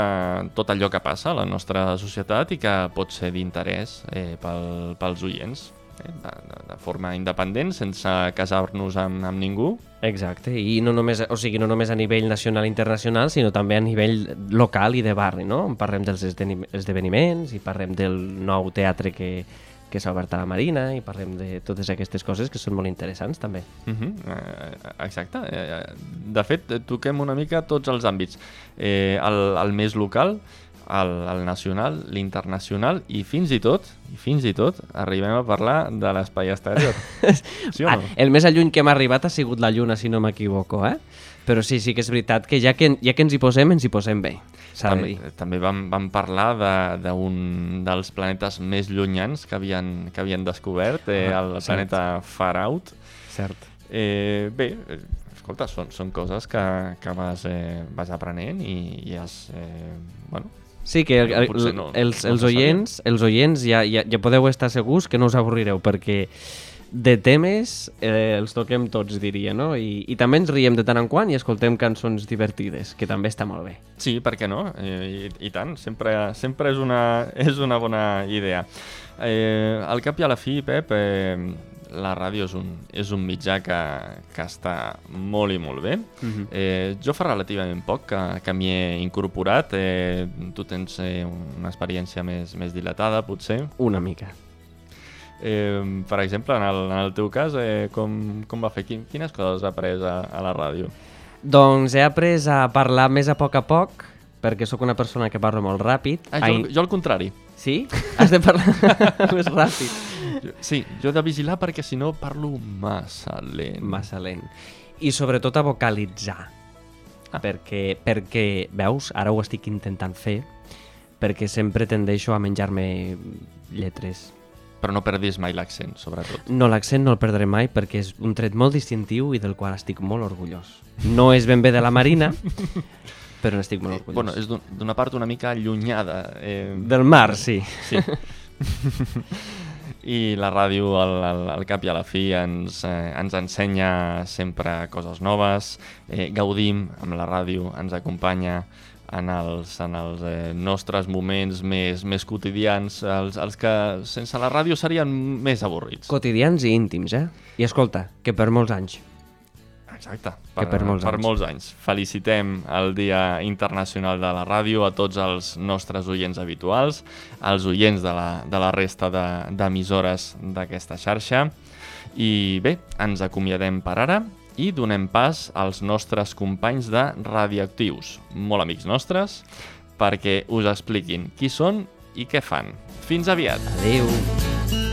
S16: tot allò que passa a la nostra societat i que pot ser d'interès eh, pel, pels oients de, de, de forma independent, sense casar-nos amb, amb ningú.
S17: Exacte, i no només, o sigui, no només a nivell nacional i internacional, sinó també a nivell local i de barri, no? En Parlem dels esdeveniments i parlem del nou teatre que, que s'ha obert a la Marina i parlem de totes aquestes coses que són molt interessants també.
S16: Uh -huh. eh, exacte. Eh, de fet, eh, toquem una mica tots els àmbits. Eh, el, el més local, el, el nacional, l'internacional i fins i tot, i fins i tot, arribem a parlar de l'espai exterior. [LAUGHS] sí o
S17: Ah,
S16: no?
S17: el més alluny que hem arribat ha sigut la Lluna, si no m'equivoco, eh? Però sí, sí que és veritat que ja que, ja que ens hi posem, ens hi posem bé. de
S16: També, també vam, vam parlar de- d'un de, dels planetes més llunyans que havien, que havien descobert, eh,
S17: Ah,
S16: el
S17: cert.
S16: planeta Far Out.
S17: Cert.
S16: Eh, bé, eh, escolta, són, són coses que, que vas, eh, vas aprenent i, i has... Eh, bueno,
S17: Sí, que el, el,
S16: potser no-
S17: els,
S16: no
S17: els, oients, els oients ja, ja, ja podeu estar segurs que no us avorrireu, perquè de temes eh, els toquem tots, diria, no? I, I també ens riem de tant en quant i escoltem cançons divertides, que també està molt bé.
S16: Sí, per què no? Eh, i, I tant, sempre, sempre és, una, és una bona idea. Eh, al cap i a la fi, Pep, eh, la ràdio és un, és un mitjà que, que està molt i molt bé.
S17: Mhm.
S16: eh, jo fa relativament poc que, que m'hi he incorporat. Eh, tu tens eh, una experiència més, més dilatada, potser.
S17: Una mica.
S16: Eh, per exemple, en el, en el teu cas, eh, com, com va fer? Quin, quines coses has après a, a la ràdio?
S17: Doncs he après a parlar més a poc a poc, perquè sóc una persona que parla molt ràpid.
S16: Ah, jo, jo al contrari.
S17: Sí? [LAUGHS] Has de parlar [LAUGHS] més ràpid.
S16: Sí, jo he de vigilar perquè si no parlo massa lent.
S17: Massa lent. I sobretot a vocalitzar. Ah. Perquè, perquè, veus, ara ho estic intentant fer, perquè sempre tendeixo a menjar-me lletres.
S16: Però no perdis mai l'accent, sobretot.
S17: No, l'accent no el perdré mai perquè és un tret molt distintiu i del qual estic molt orgullós. No és ben bé de la Marina, [LAUGHS] però n'estic molt orgullós.
S16: Bueno, és d'un- d'una part una mica allunyada. Eh...
S17: Del mar, sí.
S16: Sí. [LAUGHS] I la ràdio, al, al, al cap i a la fi, ens, eh, ens ensenya sempre coses noves, eh, gaudim amb la ràdio, ens acompanya en els, en els eh, nostres moments més, més quotidians, els, els que sense la ràdio serien més avorrits.
S17: Quotidians i íntims, eh? I escolta, que per molts anys.
S16: Exacte,
S17: Que per molts
S16: per
S17: anys.
S16: molts anys. Felicitem el Dia Internacional de la Ràdio a tots els nostres oients habituals, als oients de la, de la resta de- d'emissores d'aquesta xarxa. I bé, ens acomiadem per ara i donem pas als nostres companys de Radioactius, molt amics nostres, perquè us expliquin qui són i què fan. Fins aviat!
S17: Adéu!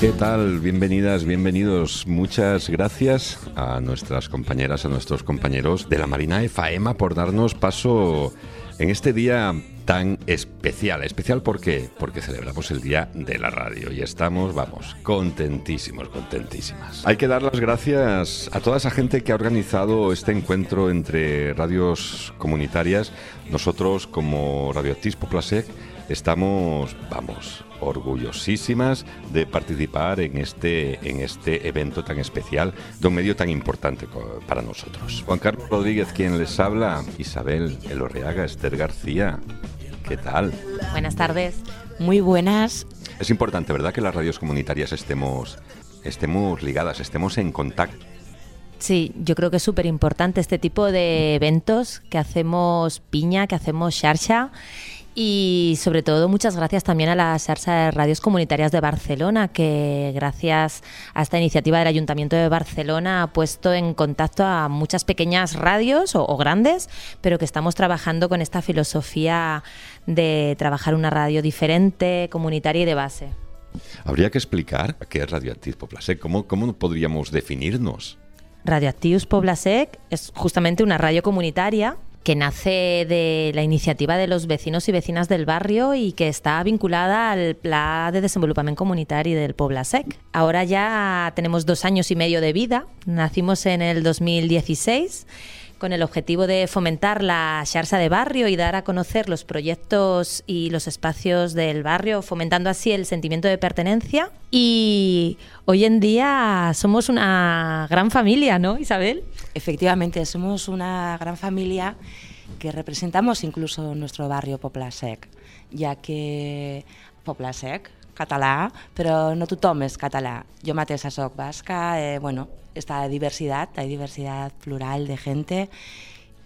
S18: ¿Qué tal? Bienvenidas, bienvenidos. Muchas gracias a nuestras compañeras, a nuestros compañeros de la Marina FAEMA por darnos paso en este día tan especial. ¿Especial por qué? Porque celebramos el Día de la Radio y estamos, vamos, contentísimos, contentísimas. Hay que dar las gracias a toda esa gente que ha organizado este encuentro entre radios comunitarias. Nosotros, como Radioactis Poplasec, estamos, vamos, orgullosísimas de participar en este, en este evento tan especial de un medio tan importante para nosotros. Juan Carlos Rodríguez, quien les habla, Isabel Elorreaga, Esther García. ¿Qué tal?
S19: Buenas tardes. Muy buenas.
S18: Es importante, ¿verdad?, que las radios comunitarias estemos, estemos ligadas, estemos en contacto.
S19: Sí, yo creo que es súper importante este tipo de eventos que hacemos piña, que hacemos xarxa y sobre todo muchas gracias también a la xarxa de radios comunitarias de Barcelona que gracias a esta iniciativa del Ayuntamiento de Barcelona ha puesto en contacto a muchas pequeñas radios o, o grandes, pero que estamos trabajando con esta filosofía de trabajar una radio diferente, comunitaria y de base.
S18: Habría que explicar qué es Radioactiv Poplasec, ¿cómo, cómo podríamos definirnos?
S19: Radioactius Poblasec es justamente una radio comunitaria que nace de la iniciativa de los vecinos y vecinas del barrio y que está vinculada al Plan de Desenvolupament Comunitari del Poblasec. Ahora ya tenemos dos años y medio de vida, nacimos en el 2016 con el objetivo de fomentar la xarxa de barrio y dar a conocer los proyectos y los espacios del barrio, fomentando así el sentimiento de pertenencia. Y hoy en día somos una gran familia, ¿no, Isabel?
S20: Efectivamente, somos una gran familia que representamos incluso nuestro barrio Poblasec, ja que Poblasec, català, però no tothom és català. Jo mateixa soc basca, eh, bueno, esta diversidad, hay diversidad plural de gente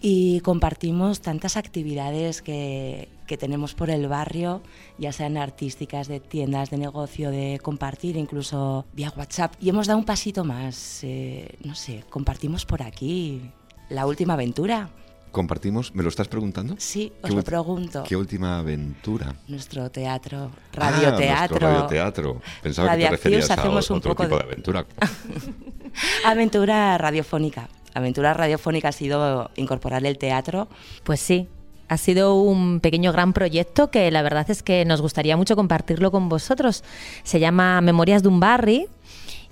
S20: y compartimos tantas actividades que, que tenemos por el barrio, ya sean artísticas, de tiendas, de negocio, de compartir, incluso vía WhatsApp. Y hemos dado un pasito más, eh, no sé, compartimos por aquí la última aventura.
S18: ¿Compartimos? ¿Me lo estás preguntando?
S20: Sí, os
S18: ¿Qué
S20: lo pregunto.
S18: ¿Qué última aventura?
S20: Nuestro teatro,
S18: Ah,
S20: radioteatro.
S18: nuestro radioteatro. Pensaba que te referías a
S20: hacemos un
S18: otro
S20: poco
S18: tipo
S20: de-
S18: de aventura. [LAUGHS]
S20: Aventura radiofónica. Aventura radiofónica ha sido incorporar el teatro.
S19: Pues sí, ha sido un pequeño gran proyecto que la verdad es que nos gustaría mucho compartirlo con vosotros. Se llama Memorias de un Barri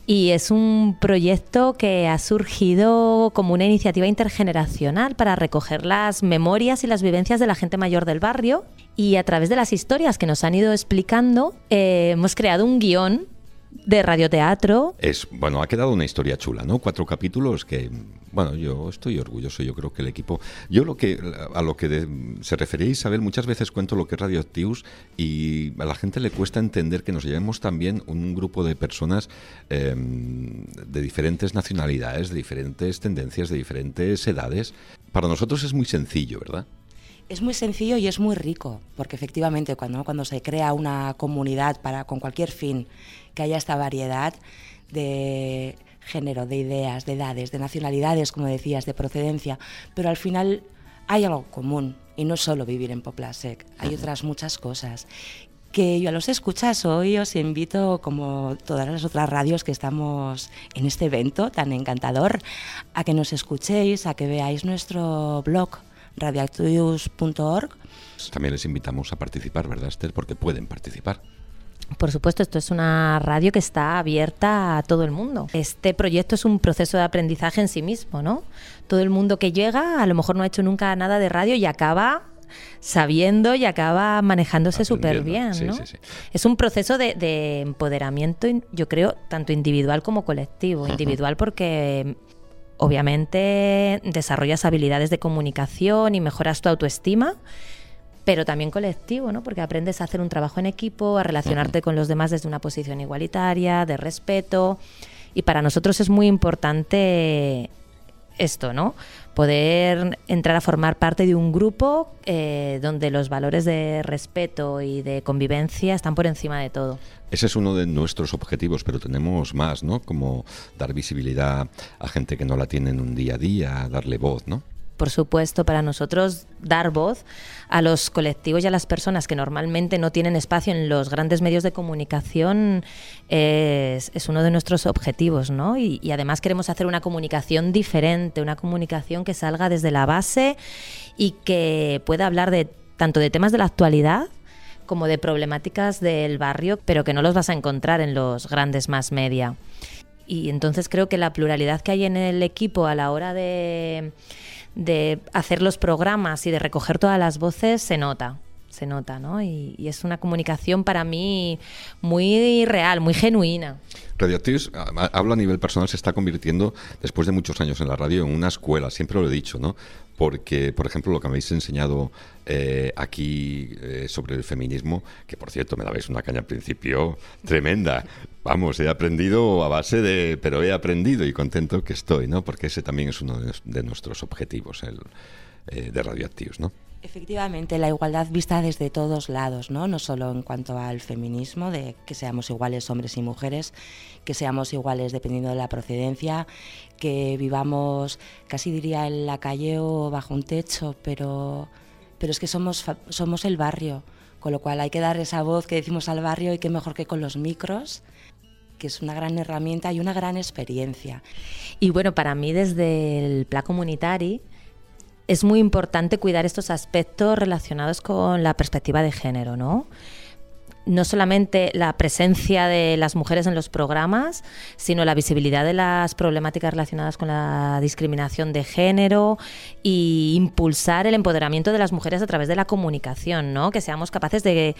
S19: y es un proyecto que ha surgido como una iniciativa intergeneracional para recoger las memorias y las vivencias de la gente mayor del barrio y a través de las historias que nos han ido explicando eh, hemos creado un guion de radioteatro
S18: Es, bueno, ha quedado una historia chula, ¿no? Cuatro capítulos que, bueno, yo estoy orgulloso, yo creo que el equipo... Yo lo que, a lo que se refería Isabel, muchas veces cuento lo que es Radioactius y a la gente le cuesta entender que nos llevemos también un grupo de personas eh, de diferentes nacionalidades, de diferentes tendencias, de diferentes edades. Para nosotros es muy sencillo, ¿verdad?
S20: Es muy sencillo y es muy rico, porque efectivamente cuando, cuando se crea una comunidad para, con cualquier fin, que haya esta variedad de género, de ideas, de edades, de nacionalidades, como decías, de procedencia, pero al final hay algo común y no solo vivir en Poplasec, hay otras muchas cosas que yo a los escuchas hoy os invito, como todas las otras radios que estamos en este evento tan encantador, a que nos escuchéis, a que veáis nuestro blog radioactius.org.
S18: También les invitamos a participar, ¿verdad, Esther? Porque pueden participar.
S19: Por supuesto, esto es una radio que está abierta a todo el mundo. Este proyecto es un proceso de aprendizaje en sí mismo, ¿no? Todo el mundo que llega a lo mejor no ha hecho nunca nada de radio y acaba sabiendo y acaba manejándose súper bien,
S18: Sí,
S19: ¿no?
S18: sí, sí.
S19: Es un proceso de, de empoderamiento, yo creo, tanto individual como colectivo. Individual porque obviamente desarrollas habilidades de comunicación y mejoras tu autoestima, pero también colectivo, ¿no? Porque aprendes a hacer un trabajo en equipo, a relacionarte con los demás desde una posición igualitaria, de respeto. Y para nosotros es muy importante esto, ¿no? Poder entrar a formar parte de un grupo eh, donde los valores de respeto y de convivencia están por encima de todo.
S18: Ese es uno de nuestros objetivos, pero tenemos más, ¿no? Como dar visibilidad a gente que no la tiene en un día a día, darle voz, ¿no?
S19: Por supuesto, para nosotros dar voz a los colectivos y a las personas que normalmente no tienen espacio en los grandes medios de comunicación es, es uno de nuestros objetivos, ¿no? Y, y además queremos hacer una comunicación diferente, una comunicación que salga desde la base y que pueda hablar de tanto de temas de la actualidad como de problemáticas del barrio, pero que no los vas a encontrar en los grandes más media. Y entonces creo que la pluralidad que hay en el equipo a la hora de, de hacer los programas y de recoger todas las voces se nota, se nota, ¿no? Y, es una comunicación para mí muy real, muy genuina.
S18: Radioactives, hablo a nivel personal, se está convirtiendo, después de muchos años en la radio, en una escuela, siempre lo he dicho, ¿no? Porque, por ejemplo, lo que me habéis enseñado eh, aquí eh, sobre el feminismo, que por cierto me dabais una caña al principio tremenda. Vamos, he aprendido a base de, pero he aprendido y contento que estoy, ¿no? Porque ese también es uno de, nuestros objetivos el, eh, de Radioactives, ¿no?
S20: Efectivamente, la igualdad vista desde todos lados, ¿no? No solo en cuanto al feminismo, de que seamos iguales hombres y mujeres, que seamos iguales dependiendo de la procedencia, que vivamos, casi diría, en la calle o bajo un techo, pero, pero es que somos, somos el barrio, con lo cual hay que dar esa voz que decimos al barrio y qué mejor que con los micros, que es una gran herramienta y una gran experiencia.
S19: Y bueno, para mí desde el plan comunitari es muy importante cuidar estos aspectos relacionados con la perspectiva de género, ¿no? No solamente la presencia de las mujeres en los programas, sino la visibilidad de las problemáticas relacionadas con la discriminación de género y impulsar el empoderamiento de las mujeres a través de la comunicación, ¿no? Que seamos capaces de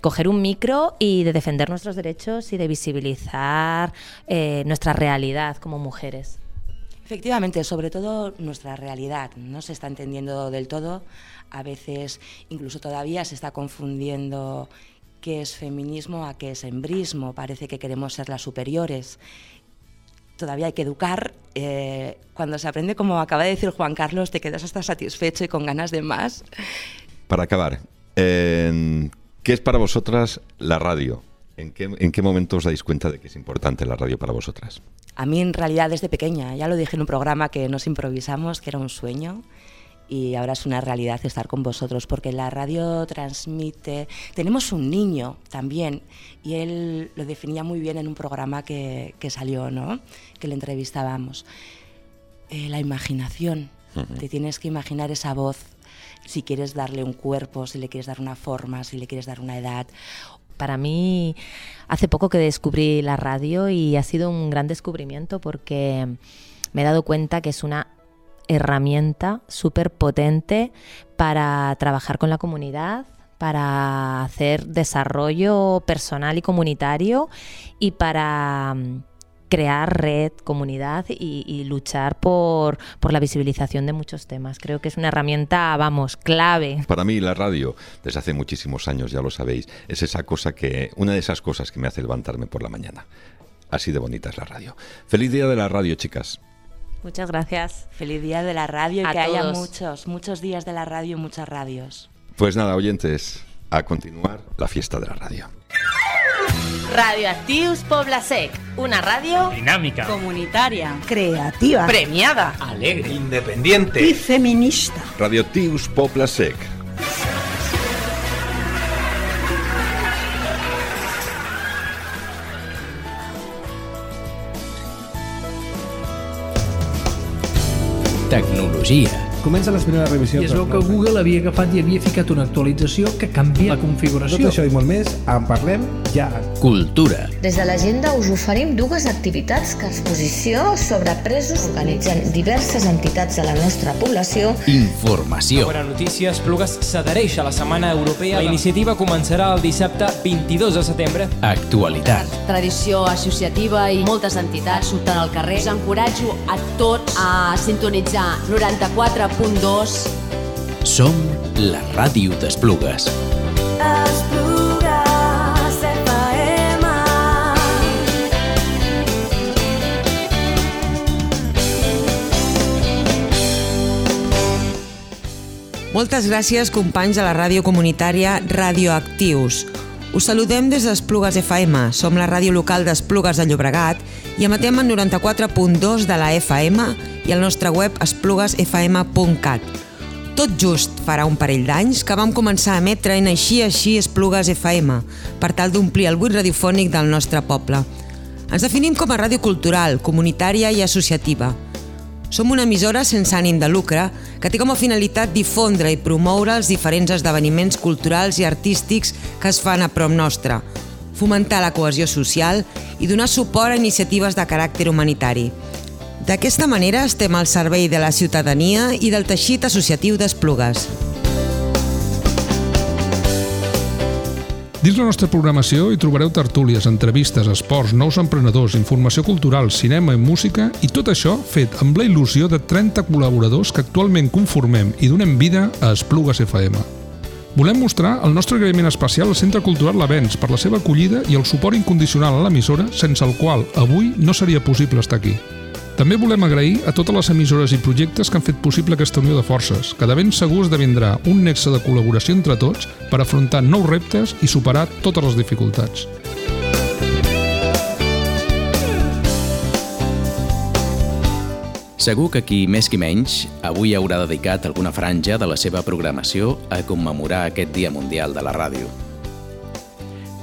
S19: coger un micro y de defender nuestros derechos y de visibilizar eh, nuestra realidad como mujeres.
S20: Efectivamente, sobre todo nuestra realidad no se está entendiendo del todo. A veces, incluso todavía, se está confundiendo qué es feminismo a qué es embrismo. Parece que queremos ser las superiores. Todavía hay que educar. eh, cuando se aprende, como acaba de decir Juan Carlos, te quedas hasta satisfecho y con ganas de más.
S18: Para acabar, eh, ¿qué es para vosotras la radio? ¿En qué, ¿En qué momento os dais cuenta de que es importante la radio para vosotras?
S20: A mí, en realidad, desde pequeña, ya lo dije en un programa que nos improvisamos, que era un sueño. Y ahora es una realidad estar con vosotros, porque la radio transmite... Tenemos un niño también, y él lo definía muy bien en un programa que, que salió, ¿no? Que le entrevistábamos. Eh, la imaginación.
S18: Ujú.
S20: Te tienes que imaginar esa voz, si quieres darle un cuerpo, si le quieres dar una forma, si le quieres dar una edad.
S19: Para mí, hace poco que descubrí la radio y ha sido un gran descubrimiento porque me he dado cuenta que es una herramienta súper potente para trabajar con la comunidad, para hacer desarrollo personal y comunitario y para mm, crear red, comunidad y, y luchar por, por la visibilización de muchos temas. Creo que es una herramienta, vamos, clave.
S18: Para mí la radio, desde hace muchísimos años, ya lo sabéis, es esa cosa que, una de esas cosas que me hace levantarme por la mañana. Así de bonita es la radio. Feliz día de la radio, chicas.
S19: Muchas gracias.
S20: Feliz día de la radio y
S19: A
S20: que haya muchos, muchos días de la radio y muchas radios.
S18: Pues nada, oyentes, a continuar la fiesta de la radio.
S19: Radioactius Poblasec, una radio
S21: Dinámica.
S19: comunitaria,
S22: creativa,
S19: premiada,
S21: Alegre. Independiente.
S22: y feminista.
S18: Radioactius Popla Sec.
S23: Tecnologia,
S24: comencen les primeres revisions.
S22: I es veu que Google havia agafat i havia ficat una actualització que canvia la configuració.
S24: Tot això i molt més en parlem ja.
S8: Cultura.
S25: Des de l'agenda us oferim dues activitats que exposició sobre presos organitzen diverses entitats de la nostra població.
S8: Informació.
S26: Bona notícia, Esplugues s'adhereix a la Setmana Europea. La iniciativa començarà el dissabte 22 de setembre.
S8: Actualitat.
S27: Tradició associativa i moltes entitats surten al carrer. Us encoratjo a tots a sintonitzar 94.2
S8: Som la ràdio d'Esplugues.
S28: Esplugues FM.
S29: Moltes gràcies, companys de la ràdio comunitària Radioactius. Us saludem des d'Esplugues FM. Som la ràdio local d'Esplugues de Llobregat i emetem en 94.2 de la FM i al nostre web espluguesfm.cat. Tot just farà un parell d'anys que vam començar a emetre en Així Així Esplugues FM per tal d'omplir el buit radiofònic del nostre poble. Ens definim com a ràdio cultural, comunitària i associativa. Som una emissora sense ànim de lucre que té com a finalitat difondre i promoure els diferents esdeveniments culturals i artístics que es fan a prop nostre, fomentar la cohesió social i donar suport a iniciatives de caràcter humanitari. D'aquesta manera estem al servei de la ciutadania i del teixit associatiu d'Esplugues.
S30: Dins la nostra programació hi trobareu tertúlies, entrevistes, esports, nous emprenedors, informació cultural, cinema i música i tot això fet amb la il·lusió de 30 col·laboradors que actualment conformem i donem vida a Esplugues FM. Volem mostrar el nostre agraïment especial al Centre Cultural L'Avens per la seva acollida i el suport incondicional a l'emissora sense el qual avui no seria possible estar aquí. També volem agrair a totes les emissores i projectes que han fet possible aquesta unió de forces, que de ben segur esdevindrà un nexe de col·laboració entre tots per afrontar nous reptes i superar totes les dificultats.
S8: Segur que qui més qui menys avui haurà dedicat alguna franja de la seva programació a commemorar aquest Dia Mundial de la Ràdio.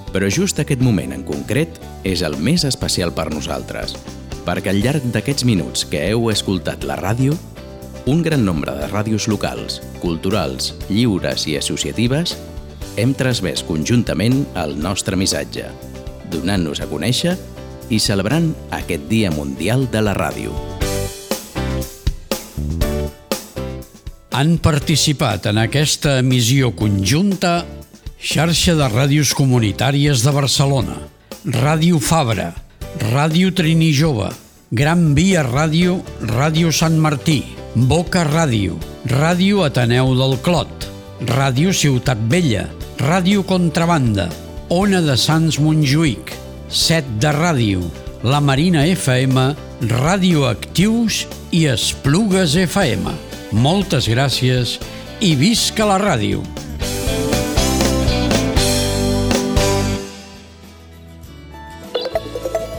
S8: Però just aquest moment en concret és el més especial per nosaltres, perquè al llarg d'aquests minuts que heu escoltat la ràdio, un gran nombre de ràdios locals, culturals, lliures i associatives hem transmès conjuntament el nostre missatge, donant-nos a conèixer i celebrant aquest Dia Mundial de la Ràdio.
S31: Han participat en aquesta emissió conjunta Xarxa de Ràdios Comunitàries de Barcelona, Ràdio Fabra, Ràdio Trini Jove, Gran Via Ràdio, Ràdio Sant Martí, Boca Ràdio, Ràdio Ateneu del Clot, Ràdio Ciutat Vella, Ràdio Contrabanda, Ona de Sants Montjuïc, Set de Ràdio, La Marina FM, Ràdio Actius i Esplugues FM. Moltes gràcies i visca la ràdio!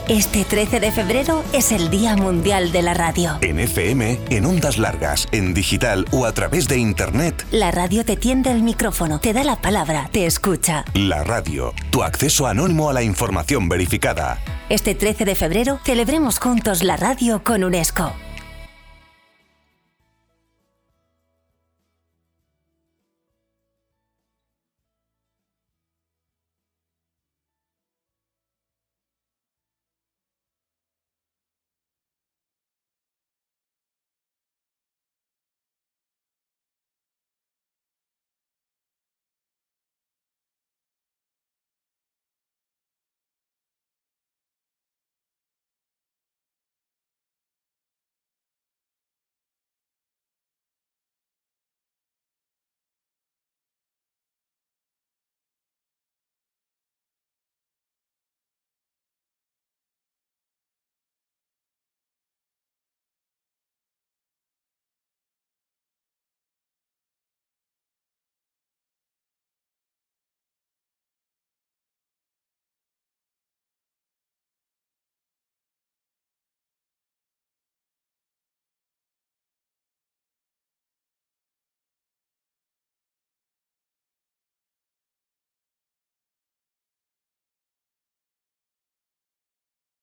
S32: Este 13 de febrero es el Día Mundial de la Radio.
S33: En FM, en ondas largas, en digital o a través de Internet.
S32: La radio te tiende el micrófono, te da la palabra, te escucha.
S33: La radio, tu acceso anónimo a la información verificada.
S32: Este 13 de febrero celebremos juntos la radio con UNESCO.